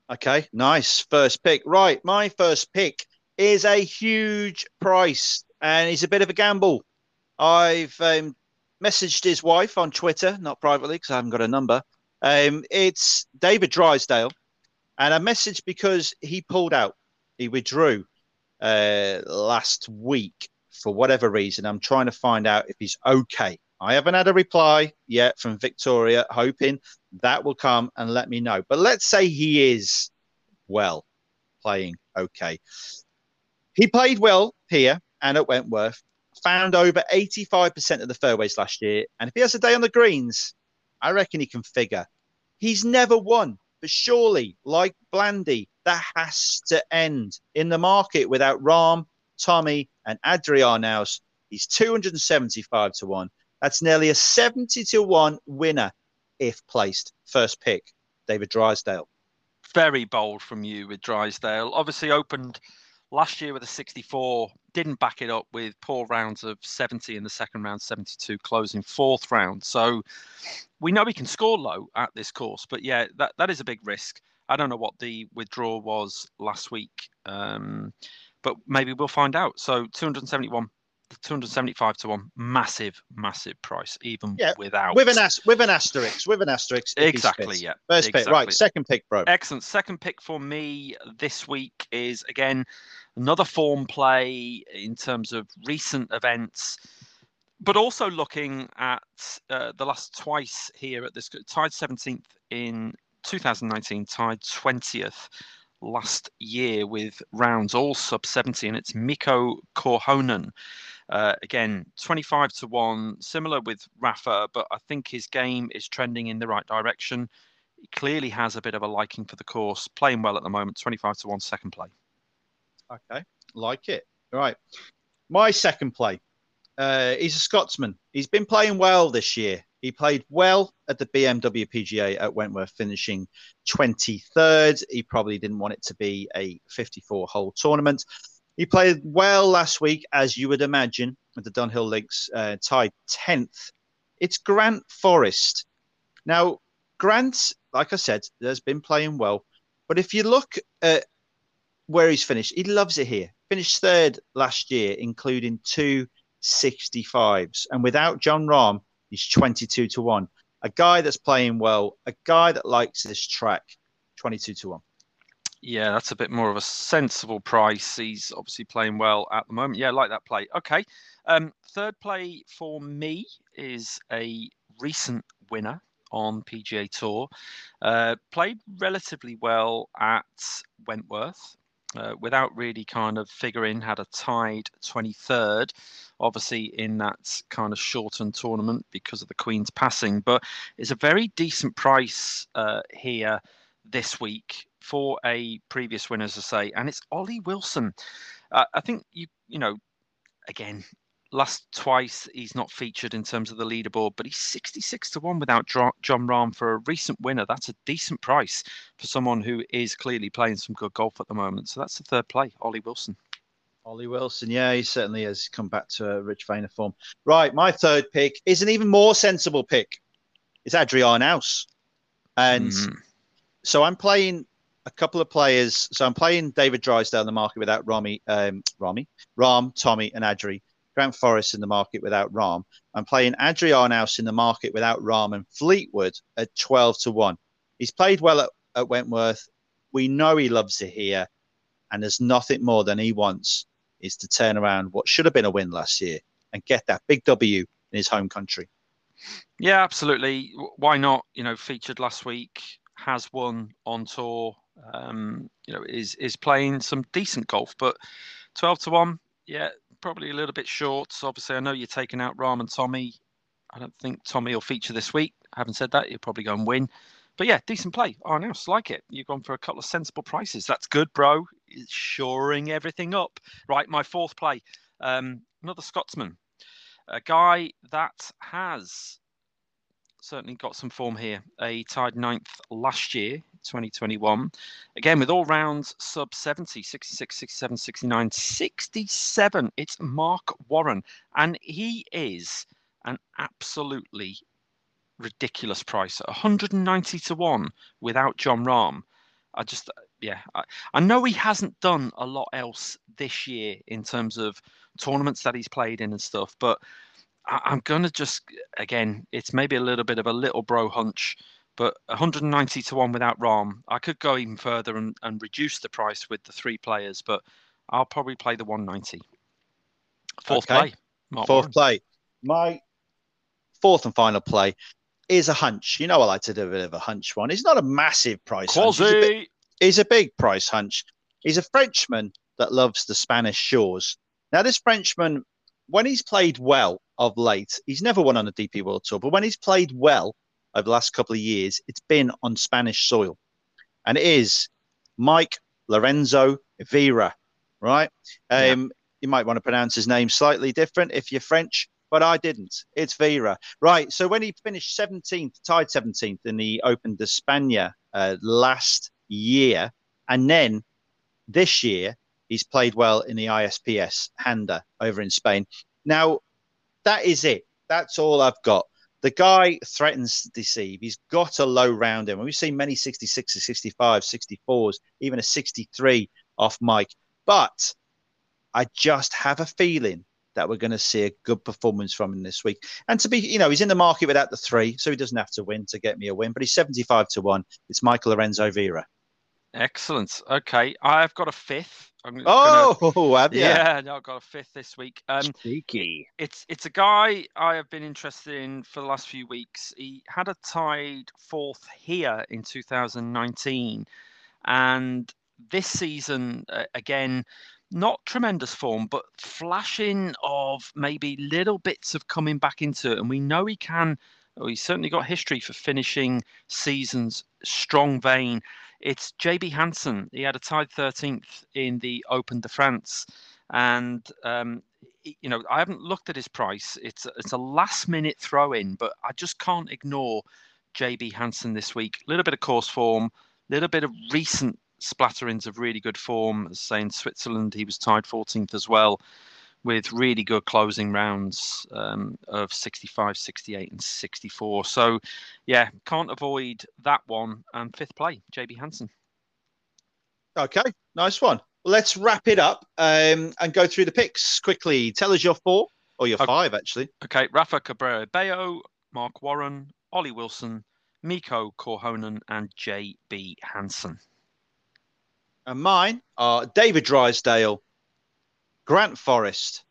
Okay, nice. First pick. Right, my first pick is a huge price and it's a bit of a gamble. I've um, messaged his wife on Twitter, not privately because I haven't got a number. Um, it's David Drysdale, and I messaged because he pulled out, he withdrew uh, last week for whatever reason. I'm trying to find out if he's okay. I haven't had a reply yet from Victoria, hoping that will come and let me know. But let's say he is well, playing okay. He played well here and at Wentworth, found over 85% of the fairways last year. And if he has a day on the greens, I reckon he can figure. He's never won, but surely, like Blandy, that has to end in the market without Rahm, Tommy, and Adri Arnaus. He's 275 to 1. That's nearly a 70 to 1 winner if placed. First pick, David Drysdale. Very bold from you with Drysdale. Obviously, opened Last year with a 64, didn't back it up with poor rounds of 70 in the second round, 72 closing fourth round. So we know he can score low at this course, but yeah, that, that is a big risk. I don't know what the withdrawal was last week, um, but maybe we'll find out. So 271 two hundred seventy-five to one, massive, massive price, even Yeah, without With an as- with an asterisk, with an asterisk. exactly, yeah. First pick, right? Second pick, bro. Excellent. Second pick for me this week is again another form play in terms of recent events, but also looking at uh, the last twice here at this tied 17th in 2019, tied 20th last year with rounds all sub 70, and it's Mikko Korhonen. Uh, again, 25 to 1, similar with Rafa, but I think his game is trending in the right direction. He clearly has a bit of a liking for the course, playing well at the moment, 25 to 1 second play. Okay, like it. Right. My second play. Uh, he's a Scotsman. He's been playing well this year. He played well at the BMW PGA at Wentworth, finishing 23rd. He probably didn't want it to be a 54 hole tournament. He played well last week, as you would imagine, at the Dunhill Links, uh, tied 10th. It's Grant Forrest. Now, Grant, like I said, has been playing well. But if you look at where he's finished, he loves it here. Finished third last year, including two 65s. And without Jon Rahm, he's 22 to 1. A guy that's playing well, a guy that likes this track, 22 to 1. Yeah, that's a bit more of a sensible price. He's obviously playing well at the moment. Yeah, I like that play. Okay. Um, third play for me is a recent winner on PGA Tour. Uh, played relatively well at Wentworth. Uh, without really kind of figuring, had a tied 23rd, obviously in that kind of shortened tournament because of the Queen's passing. But it's a very decent price uh, here this week for a previous winner, as I say, and it's Ollie Wilson. Uh, I think you, you know, again, last twice he's not featured in terms of the leaderboard, but he's 66 to 1 without Jon Rahm for a recent winner. That's a decent price for someone who is clearly playing some good golf at the moment. So that's the third play, Ollie Wilson. Ollie Wilson, yeah, he certainly has come back to a rich vein of form. Right, my third pick is an even more sensible pick. It's Adri Arnaus. And mm. so I'm playing a couple of players. So I'm playing David Drysdale in the market without Rami, um, Rami, Rahm, Tommy, and Adri. Grant Forrest in the market without Rahm. I'm playing Adri Arnaus in the market without Rahm and Fleetwood at 12 to 1. He's played well at, at Wentworth. We know he loves it here. And there's nothing more than he wants is to turn around what should have been a win last year and get that big W in his home country. Yeah, absolutely. Why not? You know, featured last week, has won on tour. Um, you know, is is playing some decent golf, but twelve to one. Yeah, probably a little bit short. So obviously, I know you're taking out Rahm and Tommy. I don't think Tommy will feature this week. Having said that, he'll probably go and win. But yeah, decent play. Oh, no, like it. You've gone for a couple of sensible prices. That's good, bro. It's shoring everything up. Right, my fourth play. Um, another Scotsman, a guy that has certainly got some form here. A tied ninth last year, 2021. Again, with all rounds sub 70, 66, 67, 69, 67. It's Mark Warren. And he is an absolutely ridiculous price 190 to 1 without Jon Rahm. I just, uh, yeah, I, I know he hasn't done a lot else this year in terms of tournaments that he's played in and stuff, but I, am going to just, again, it's maybe a little bit of a little bro hunch, but 190 to 1 without Rahm. I could go even further and, and reduce the price with the three players, but I'll probably play the 190. Fourth okay. play. Mark fourth Warren. play. My fourth and final play is a hunch. You know, I like to do a bit of a hunch one. It's not a massive price Quasi. hunch. A, big, he's a big price hunch. He's a Frenchman that loves the Spanish shores. Now, this Frenchman, when he's played well of late, he's never won on a DP World Tour, but when he's played well over the last couple of years, it's been on Spanish soil. And it is Mike Lorenzo Vera, right? Um, yeah. You might want to pronounce his name slightly different if you're French but I didn't. It's Vera. Right. So when he finished 17th, tied 17th in the Open de España uh, last year, and then this year, he's played well in the ISPS Handa over in Spain. Now, that is it. That's all I've got. The guy threatens to deceive. He's got a low round in. We've seen many 66s, 65, 64s, even a 63 off Mike. But I just have a feeling that we're going to see a good performance from him this week. And to be, you know, he's in the market without the three, so he doesn't have to win to get me a win, but he's 75 to 1. It's Michael Lorenzo Vera. Excellent. Okay. I've got a fifth. I'm oh, gonna, yeah, no, I've got a fifth this week. Um, Cheeky. It's it's a guy I have been interested in for the last few weeks. He had a tied fourth here in 2019, and this season uh, again, not tremendous form, but flashing of maybe little bits of coming back into it. And we know he can. Oh, he's certainly got history for finishing seasons strong vein. It's JB Hansen. He had a tied 13th in the Open de France. And, um, you know, I haven't looked at his price. It's a, it's a last minute throw in, but I just can't ignore JB Hansen this week. A little bit of course form, a little bit of recent splatterings of really good form. Say in Switzerland, he was tied 14th as well with really good closing rounds um, of 65, 68, and 64. So, yeah, can't avoid that one. And fifth play, JB Hansen. Okay, nice one. Let's wrap it up um, and go through the picks quickly. Tell us your four or your okay. five, actually. Okay, Rafa Cabrera Bello, Mark Warren, Ollie Wilson, Mikko Korhonen, and JB Hansen. And mine are David Drysdale, Grant Forrest,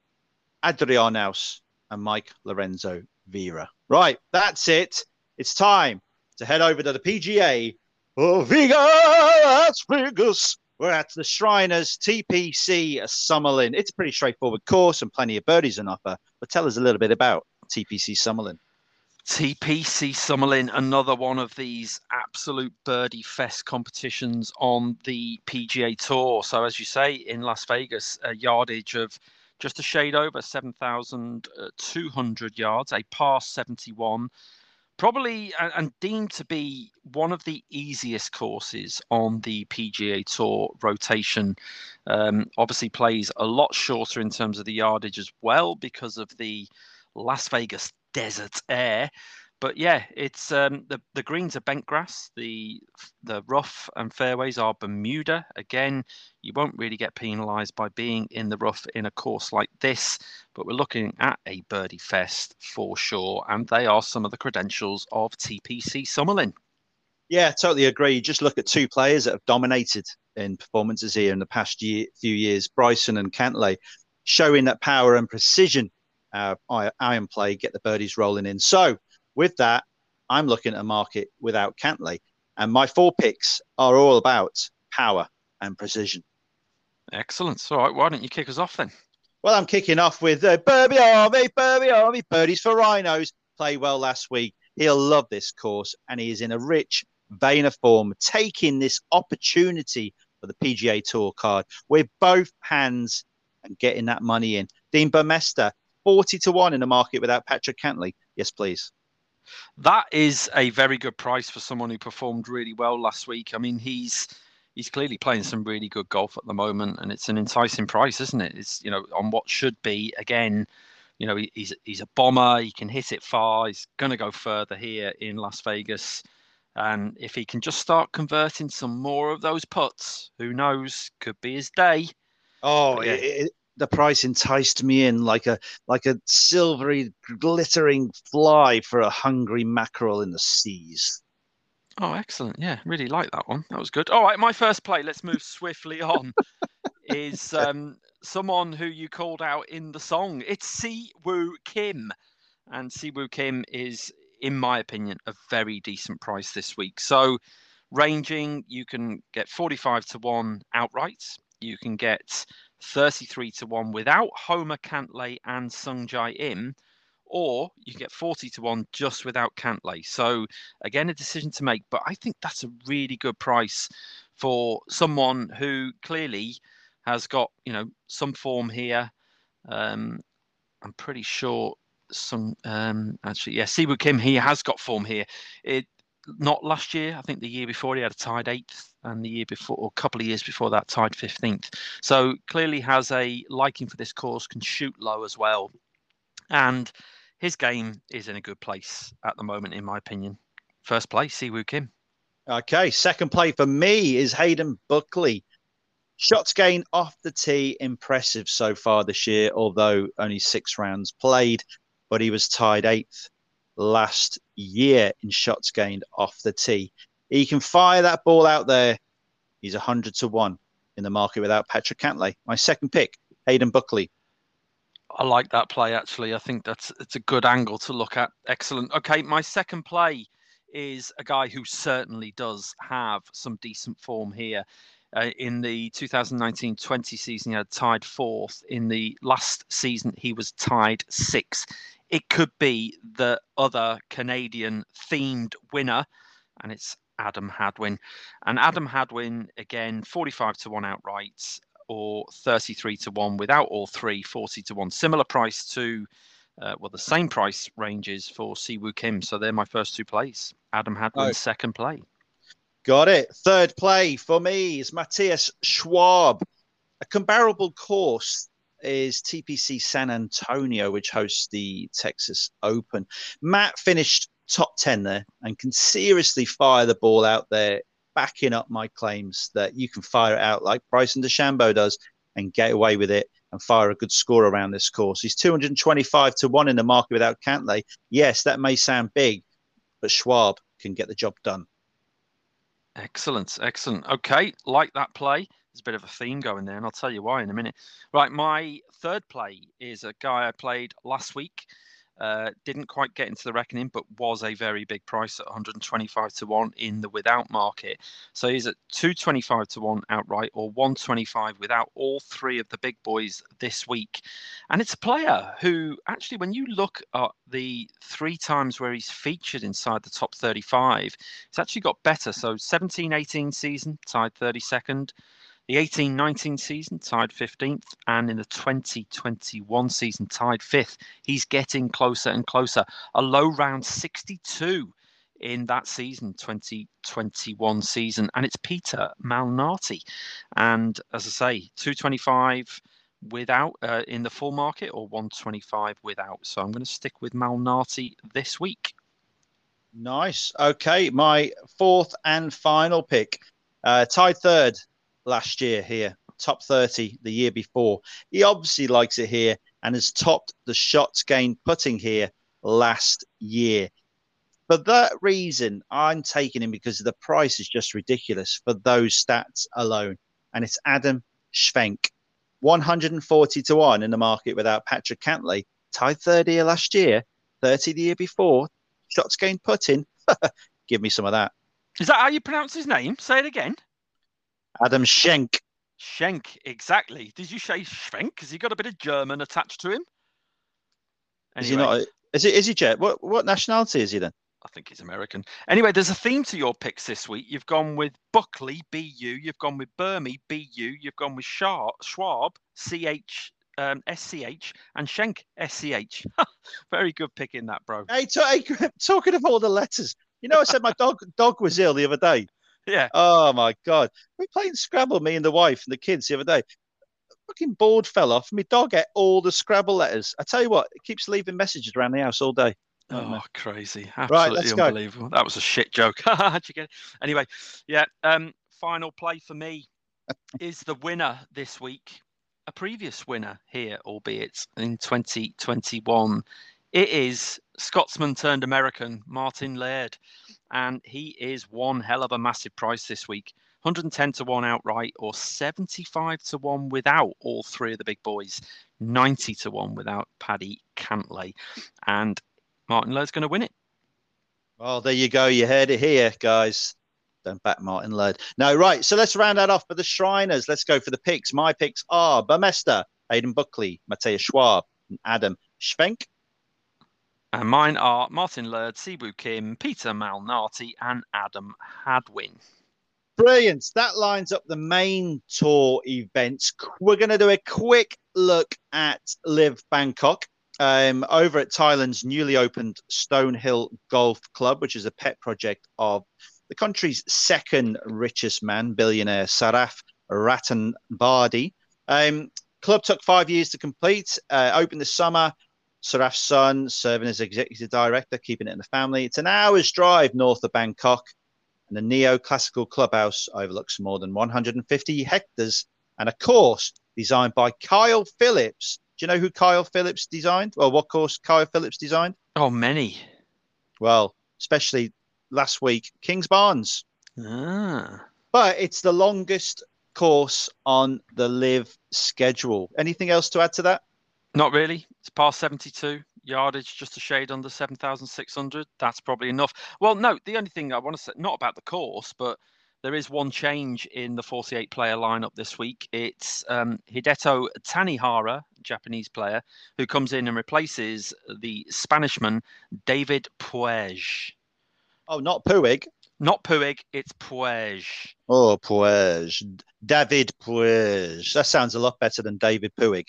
Adrian and Mike Lorenzo Vera. Right, that's it. It's time to head over to the PGA of Vegas, Vegas. We're at the Shriners TPC Summerlin. It's a pretty straightforward course and plenty of birdies on offer. But tell us a little bit about TPC Summerlin. TPC Summerlin, another one of these absolute birdie fest competitions on the PGA Tour. So, as you say, in Las Vegas, a yardage of just a shade over 7,200 yards, a par 71. Probably and deemed to be one of the easiest courses on the PGA Tour rotation. Um, obviously, plays a lot shorter in terms of the yardage as well because of the Las Vegas desert air. But yeah, it's um, the the greens are bent grass. The the rough and fairways are Bermuda. Again, you won't really get penalised by being in the rough in a course like this. But we're looking at a birdie fest for sure, and they are some of the credentials of TPC Summerlin. Yeah, totally agree. You just look at two players that have dominated in performances here in the past year, few years, Bryson and Cantlay, showing that power and precision our iron play, get the birdies rolling in. So with that, I'm looking at a market without Cantlay. and my four picks are all about power and precision. Excellent. All right, why don't you kick us off then? Well, I'm kicking off with uh, Burby Army, Burby Army, birdies for rhinos. Play well last week. He'll love this course, and he is in a rich vein of form, taking this opportunity for the PGA Tour card with both hands and getting that money in. Dean Burmester 40 to 1 in the market without Patrick Cantlay. Yes, please. That is a very good price for someone who performed really well last week. I mean, he's he's clearly playing some really good golf at the moment, and it's an enticing price, isn't it? It's you know on what should be again, you know he's he's a bomber. He can hit it far. He's going to go further here in Las Vegas, and if he can just start converting some more of those putts, who knows? Could be his day. Oh, yeah. it, the price enticed me in like a like a silvery glittering fly for a hungry mackerel in the seas. Oh, excellent! Yeah, really like that one. That was good. All right, my first play. Let's move swiftly on. is um, someone who you called out in the song? It's Si Woo Kim, and Si Woo Kim is, in my opinion, a very decent price this week. So, ranging, you can get forty-five to one outright. You can get 33 to 1 without Homer Cantlay and Sungjae Im, or you get 40 to 1 just without Cantlay. So, again, a decision to make, but I think that's a really good price for someone who clearly has got, you know, some form here. Um, I'm pretty sure some um actually yeah Siwoo Kim he has got form here it not last year. I think the year before he had a tied eighth, and the year before, or a couple of years before that, tied fifteenth. So clearly has a liking for this course, can shoot low as well, and his game is in a good place at the moment, in my opinion. First place, Siwoo Kim. Okay, second play for me is Hayden Buckley. Shots gained off the tee, impressive so far this year, although only six rounds played, but he was tied eighth last year in shots gained off the tee. He can fire that ball out there. He's 100 to 1 in the market without Patrick Cantlay. My second pick, Hayden Buckley. I like that play actually. I think that's it's a good angle to look at. Excellent. Okay, my second play is a guy who certainly does have some decent form here. Uh, in the 2019-20 season, he had tied fourth. In the last season, he was tied sixth. It could be the other Canadian themed winner, and it's Adam Hadwin. And Adam Hadwin, again, 45 to 1 outright or 33 to 1 without all three, 40 to 1. Similar price to, uh, well, the same price ranges for Siwoo Kim. So they're my first two plays. Adam Hadwin's oh. second play. Got it. Third play for me is Matthias Schwab. A comparable course is TPC San Antonio, which hosts the Texas Open. Matt finished top 10 there and can seriously fire the ball out there, backing up my claims that you can fire it out like Bryson DeChambeau does and get away with it and fire a good score around this course. He's 225 to 1 in the market without Cantlay. Yes, that may sound big, but Schwab can get the job done. Excellent, excellent. Okay, like that play. There's a bit of a theme going there, and I'll tell you why in a minute. Right, my third play is a guy I played last week. Uh, didn't quite get into the reckoning, but was a very big price at 125 to 1 in the without market. So he's at 225 to 1 outright or 125 without all three of the big boys this week. And it's a player who, actually, when you look at the three times where he's featured inside the top 35, he's actually got better. So 17 18 season, tied 32nd. The 18 19 season tied 15th, and in the 2021 season tied 5th. He's getting closer and closer. A low round 62 in that season, 2021 season, and it's Peter Malnati. And as I say, 225 without uh, in the full market or 125 without. So I'm going to stick with Malnati this week. Nice. Okay, my fourth and final pick, uh, tied third last year here, top 30 the year before. He obviously likes it here and has topped the shots gained putting here last year. For that reason, I'm taking him because the price is just ridiculous for those stats alone. And it's Adam Schwenk, 140 to 1 in the market without Patrick Cantlay, tied third here last year, 30 the year before, shots gained putting. Give me some of that. Is that how you pronounce his name? Say it again. Adam Schenk. Schenk, exactly. Did you say Schwenk? Has he got a bit of German attached to him? Anyway. Is he not? Is he? Is he Jet? What what nationality is he then? I think he's American. Anyway, there's a theme to your picks this week. You've gone with Buckley, BU. You've gone with Burmy, BU. You've gone with Schwab, CH, um, SCH, and Schenk, SCH. Very good pick in that, bro. Hey, t- hey, talking of all the letters, you know, I said my dog dog was ill the other day. Yeah. Oh my god. We playing Scrabble, me and the wife and the kids the other day. Fucking board fell off. My dog ate all the Scrabble letters. I tell you what, it keeps leaving messages around the house all day. Oh, crazy! Absolutely right, unbelievable. Go. That was a shit joke. How'd you get it? Anyway, yeah. Um, final play for me is the winner this week. A previous winner here, albeit in 2021. It is Scotsman turned American, Martin Laird and he is one hell of a massive price this week. 110 to 1 outright or 75 to 1 without all three of the big boys. 90 to 1 without paddy Cantlay. and martin laird's going to win it. Well there you go. You heard it here guys. Don't back martin laird. No right so let's round that off for the shriners. Let's go for the picks. My picks are Burmester, Hayden buckley matthias schwab and adam schwenk and mine are Martin Laird, Siwoo Kim, Peter Malnati, and Adam Hadwin. Brilliant. That lines up the main tour events. We're going to do a quick look at LIV Bangkok um, over at Thailand's newly opened Stonehill Golf Club, which is a pet project of the country's second richest man, billionaire Sarath Ratanavadi. Um, club took five years to complete, uh, opened this summer, Sarath's son serving as executive director, keeping it in the family. It's an hour's drive north of Bangkok, and the neoclassical clubhouse overlooks more than 150 hectares and a course designed by Kyle Phillips. Do you know who Kyle Phillips designed? Well, what course Kyle Phillips designed? Oh, many. Well, especially last week, Kingsbarns. Ah. But it's the longest course on the LIV schedule. Anything else to add to that? Not really. It's past 72 yardage, just a shade under 7,600. That's probably enough. Well, no, the only thing I want to say, not about the course, but there is one change in the 48 player lineup this week. It's um, Hideto Tanihara, Japanese player, who comes in and replaces the Spanishman David Puig. Oh, not Puig. Not Puig, it's Puig. Oh, Puig. David Puig. That sounds a lot better than David Puig.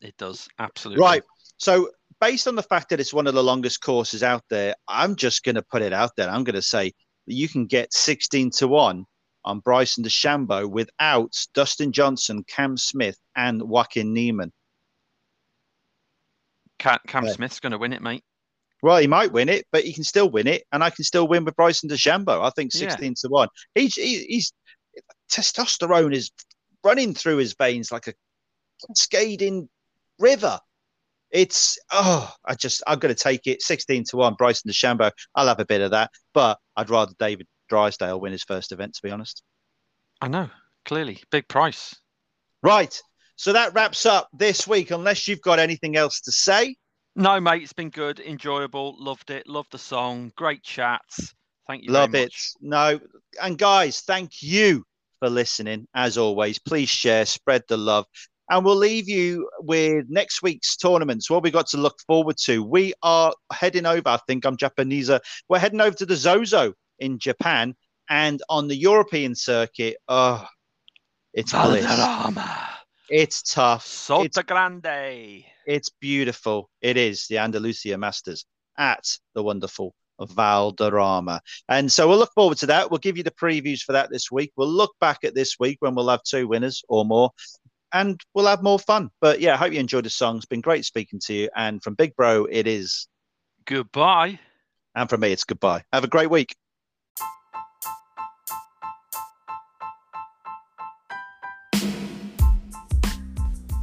It does, absolutely. Right. So, based on the fact that it's one of the longest courses out there, I'm just going to put it out there. I'm going to say you can get 16 to 1 on Bryson DeChambeau without Dustin Johnson, Cam Smith, and Joaquin Niemann. Cam, Cam Yeah. Smith's going to win it, mate. Well, he might win it, but he can still win it, and I can still win with Bryson DeChambeau. I think Yeah. 16 to 1. He's, he, he's testosterone is running through his veins like a cascading river. It's oh, I just I'm going to take it 16 to 1 Bryson DeChambeau. I'll have a bit of that, but I'd rather David Drysdale win his first event to be honest. I know, clearly. Big price. Right. So that wraps up this week unless you've got anything else to say. No, mate, it's been good, enjoyable, loved it, loved the song, great chats. Thank you. Love it. No, and guys, thank you for listening. As always, please share, spread the love, and we'll leave you with next week's tournaments. What we got to look forward to. We are heading over. I think I'm Japanese. Uh, we're heading over to the Zozo in Japan, and on the European circuit. Oh, it's. Valderrama. It's tough. Salta It's Grande. it's beautiful. It is the Andalusia Masters at the wonderful Valderrama. And so we'll look forward to that. We'll give you the previews for that this week. We'll look back at this week when we'll have two winners or more and we'll have more fun. But yeah, I hope you enjoyed the song. It's been great speaking to you. And from Big Bro, it is. Goodbye. And from me, it's goodbye. Have a great week.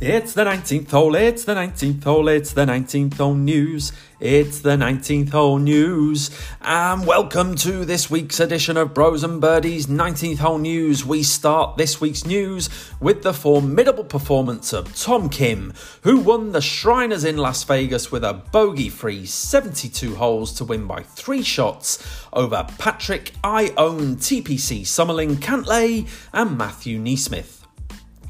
It's the 19th hole, it's the 19th hole, it's the 19th hole news. It's the 19th hole news. And welcome to this week's edition of Bros and Birdies 19th hole news. We start this week's news with the formidable performance of Tom Kim, who won the Shriners in Las Vegas with a bogey free 72 holes to win by three shots over Patrick I own TPC Summerlin Cantlay and Matthew NeSmith.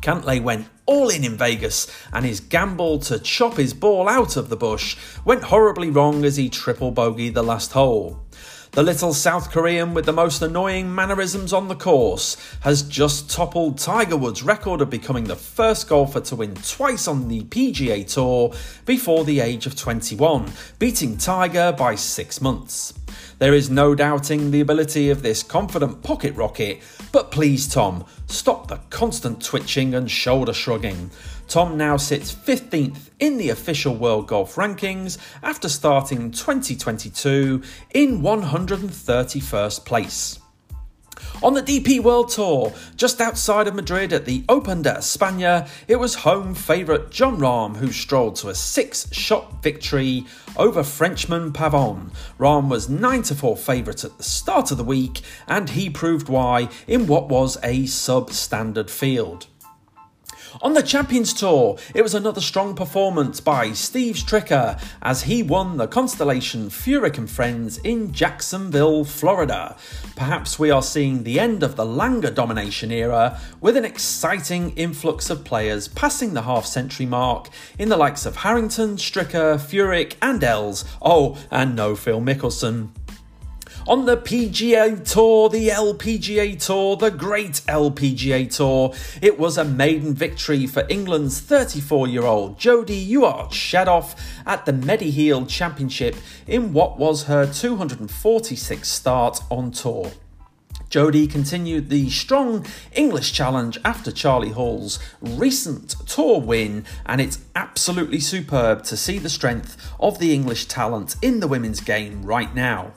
Cantlay went all in in Vegas, and his gamble to chop his ball out of the bush went horribly wrong as he triple bogeyed the last hole. The little South Korean with the most annoying mannerisms on the course has just toppled Tiger Woods' record of becoming the first golfer to win twice on the PGA Tour before the age of 21, beating Tiger by six months. There is no doubting the ability of this confident pocket rocket, but please, Tom, stop the constant twitching and shoulder shrugging. Tom now sits 15th in the official World Golf Rankings after starting 2022 in 131st place. On the DP World Tour, just outside of Madrid at the Open de España, it was home favourite Jon Rahm who strolled to a six shot victory over Frenchman Pavon. Rahm was 9 4 favourite at the start of the week, and he proved why in what was a substandard field. On the Champions Tour, it was another strong performance by Steve Stricker as he won the Constellation Furyk and Friends in Jacksonville, Florida. Perhaps we are seeing the end of the Langer domination era with an exciting influx of players passing the half century mark in the likes of Harrington, Stricker, Furyk, and Els. Oh, and no Phil Mickelson. On the PGA Tour, the LPGA Tour, the great LPGA Tour, it was a maiden victory for England's 34 year old Jodie Ewart Shadoff at the Mediheal Championship in what was her 246th start on tour. Jodie continued the strong English challenge after Charley Hull's recent tour win, and it's absolutely superb to see the strength of the English talent in the women's game right now.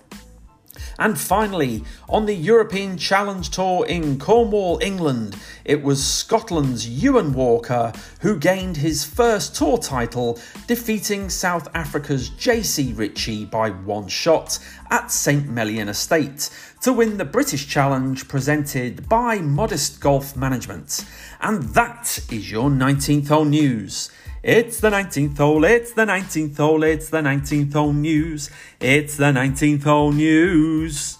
And finally, on the European Challenge Tour in Cornwall, England, it was Scotland's Euan Walker who gained his first tour title, defeating South Africa's JC Ritchie by one shot at St Mellion Estate to win the British Challenge presented by Modest Golf Management. And that is your 19th hole news. It's the 19th hole, it's the 19th hole, it's the 19th hole news. It's the 19th hole news.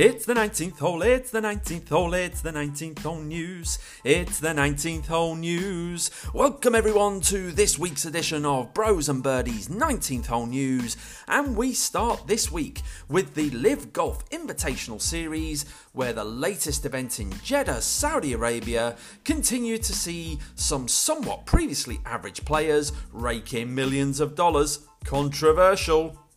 It's the 19th hole, it's the 19th hole, it's the 19th hole news. It's the 19th hole news. Welcome everyone to this week's edition of Bros and Birdies 19th hole news. And we start this week with the LIV Golf Invitational Series, where the latest event in Jeddah, Saudi Arabia, continued to see some somewhat previously average players rake in millions of dollars. Controversial.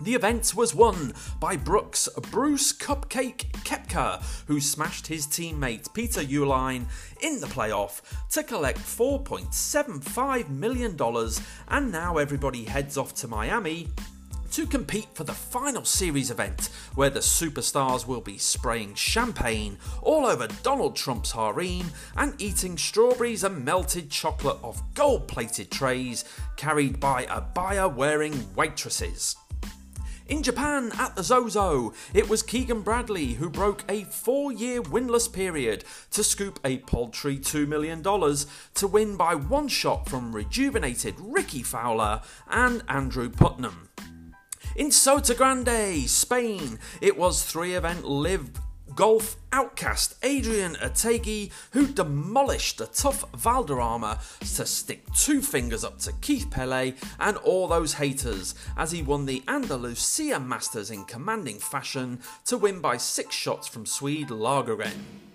The event was won by Brooks Bruce Cupcake Koepka, who smashed his teammate Peter Uihlein in the playoff to collect $4.75 million, and now everybody heads off to Miami to compete for the final series event where the superstars will be spraying champagne all over Donald Trump's harem and eating strawberries and melted chocolate off gold plated trays carried by a buyer wearing waitresses. In Japan, at the Zozo, it was Keegan Bradley who broke a four year winless period to scoop a paltry $2 million to win by one shot from rejuvenated Rickie Fowler and Andrew Putnam. In Sotogrande, Spain, it was three event LIV golf outcast Adrian Otaegui, who demolished the tough Valderrama to stick two fingers up to Keith Pelley and all those haters as he won the Andalusia Masters in commanding fashion to win by six shots from Swede Lagergren.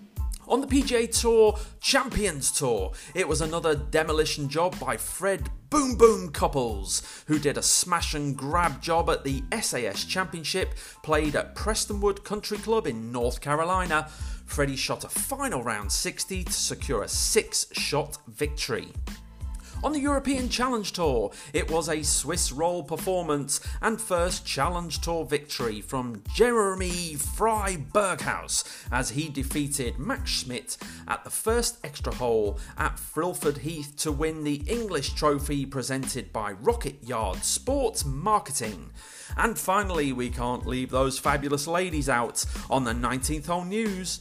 On the PGA Tour Champions Tour, it was another demolition job by Fred Boom Boom Couples, who did a smash and grab job at the SAS Championship played at Prestonwood Country Club in North Carolina. Freddie shot a final round 60 to secure a six shot victory. On the European Challenge Tour, it was a Swiss roll performance and first Challenge Tour victory from Jeremy Fry Berghaus as he defeated Max Schmitt at the first extra hole at Frilford Heath to win the English trophy presented by Rocket Yard Sports Marketing. And finally, we can't leave those fabulous ladies out on the 19th hole news.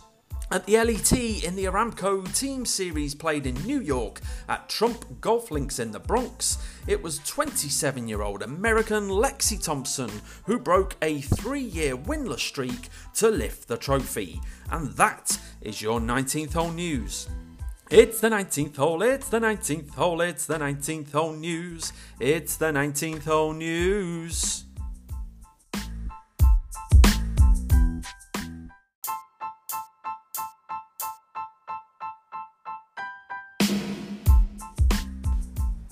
At the LET in the Aramco Team Series played in New York at Trump Golf Links in the Bronx, it was 27 year old American Lexi Thompson who broke a three year winless streak to lift the trophy. And that is your 19th hole news. It's the 19th hole, it's the 19th hole, it's the 19th hole news. It's the 19th hole news.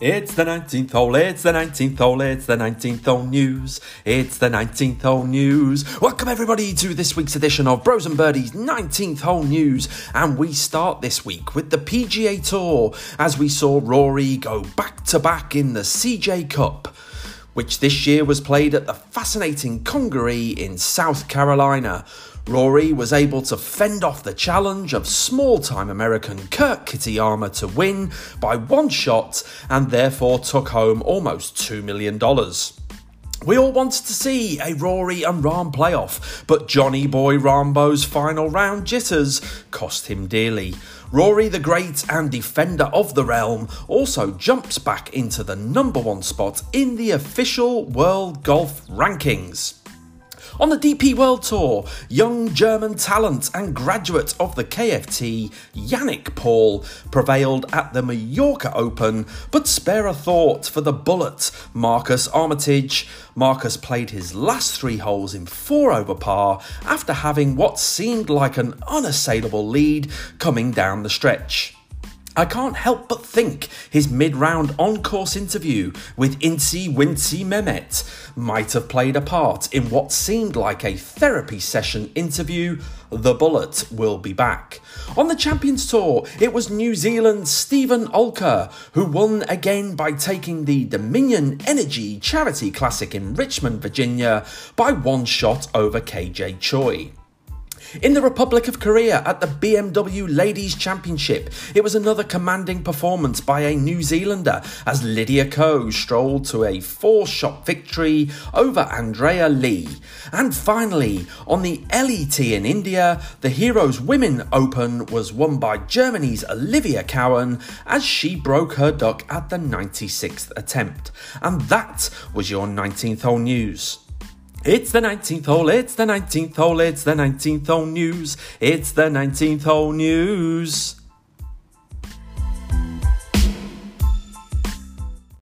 It's the 19th hole, it's the 19th hole, it's the 19th hole news. It's the 19th hole news. Welcome everybody to this week's edition of Bros and Birdies 19th hole news. And we start this week with the PGA Tour as we saw Rory go back to back in the CJ Cup which this year was played at the fascinating Congaree in South Carolina. Rory was able to fend off the challenge of small time American Kurt Kitayama to win by one shot and therefore took home almost $2 million. We all wanted to see a Rory and Rahm playoff, but Johnny Boy Rambo's final round jitters cost him dearly. Rory the Great and defender of the realm also jumps back into the number one spot in the official World Golf Rankings. On the DP World Tour, young German talent and graduate of the KFT, Yannik Paul, prevailed at the Mallorca Open, but spare a thought for the bullet, Marcus Armitage. Marcus played his last three holes in four over par after having what seemed like an unassailable lead coming down the stretch. I can't help but think his mid round on course interview with Incy Wincy Mehmet might have played a part in what seemed like a therapy session interview. The Bullet will be back. On the Champions Tour, it was New Zealand's Steven Alker who won again by taking the Dominion Energy Charity Classic in Richmond, Virginia by one shot over KJ Choi. In the Republic of Korea at the BMW Ladies Championship, it was another commanding performance by a New Zealander as Lydia Ko strolled to a four shot victory over Andrea Lee. And finally, on the LET in India, the Heroes Women Open was won by Germany's Olivia Cowan as she broke her duck at the 96th attempt. And that was your 19th hole news. It's the 19th hole, it's the 19th hole, it's the 19th hole news, it's the 19th hole news.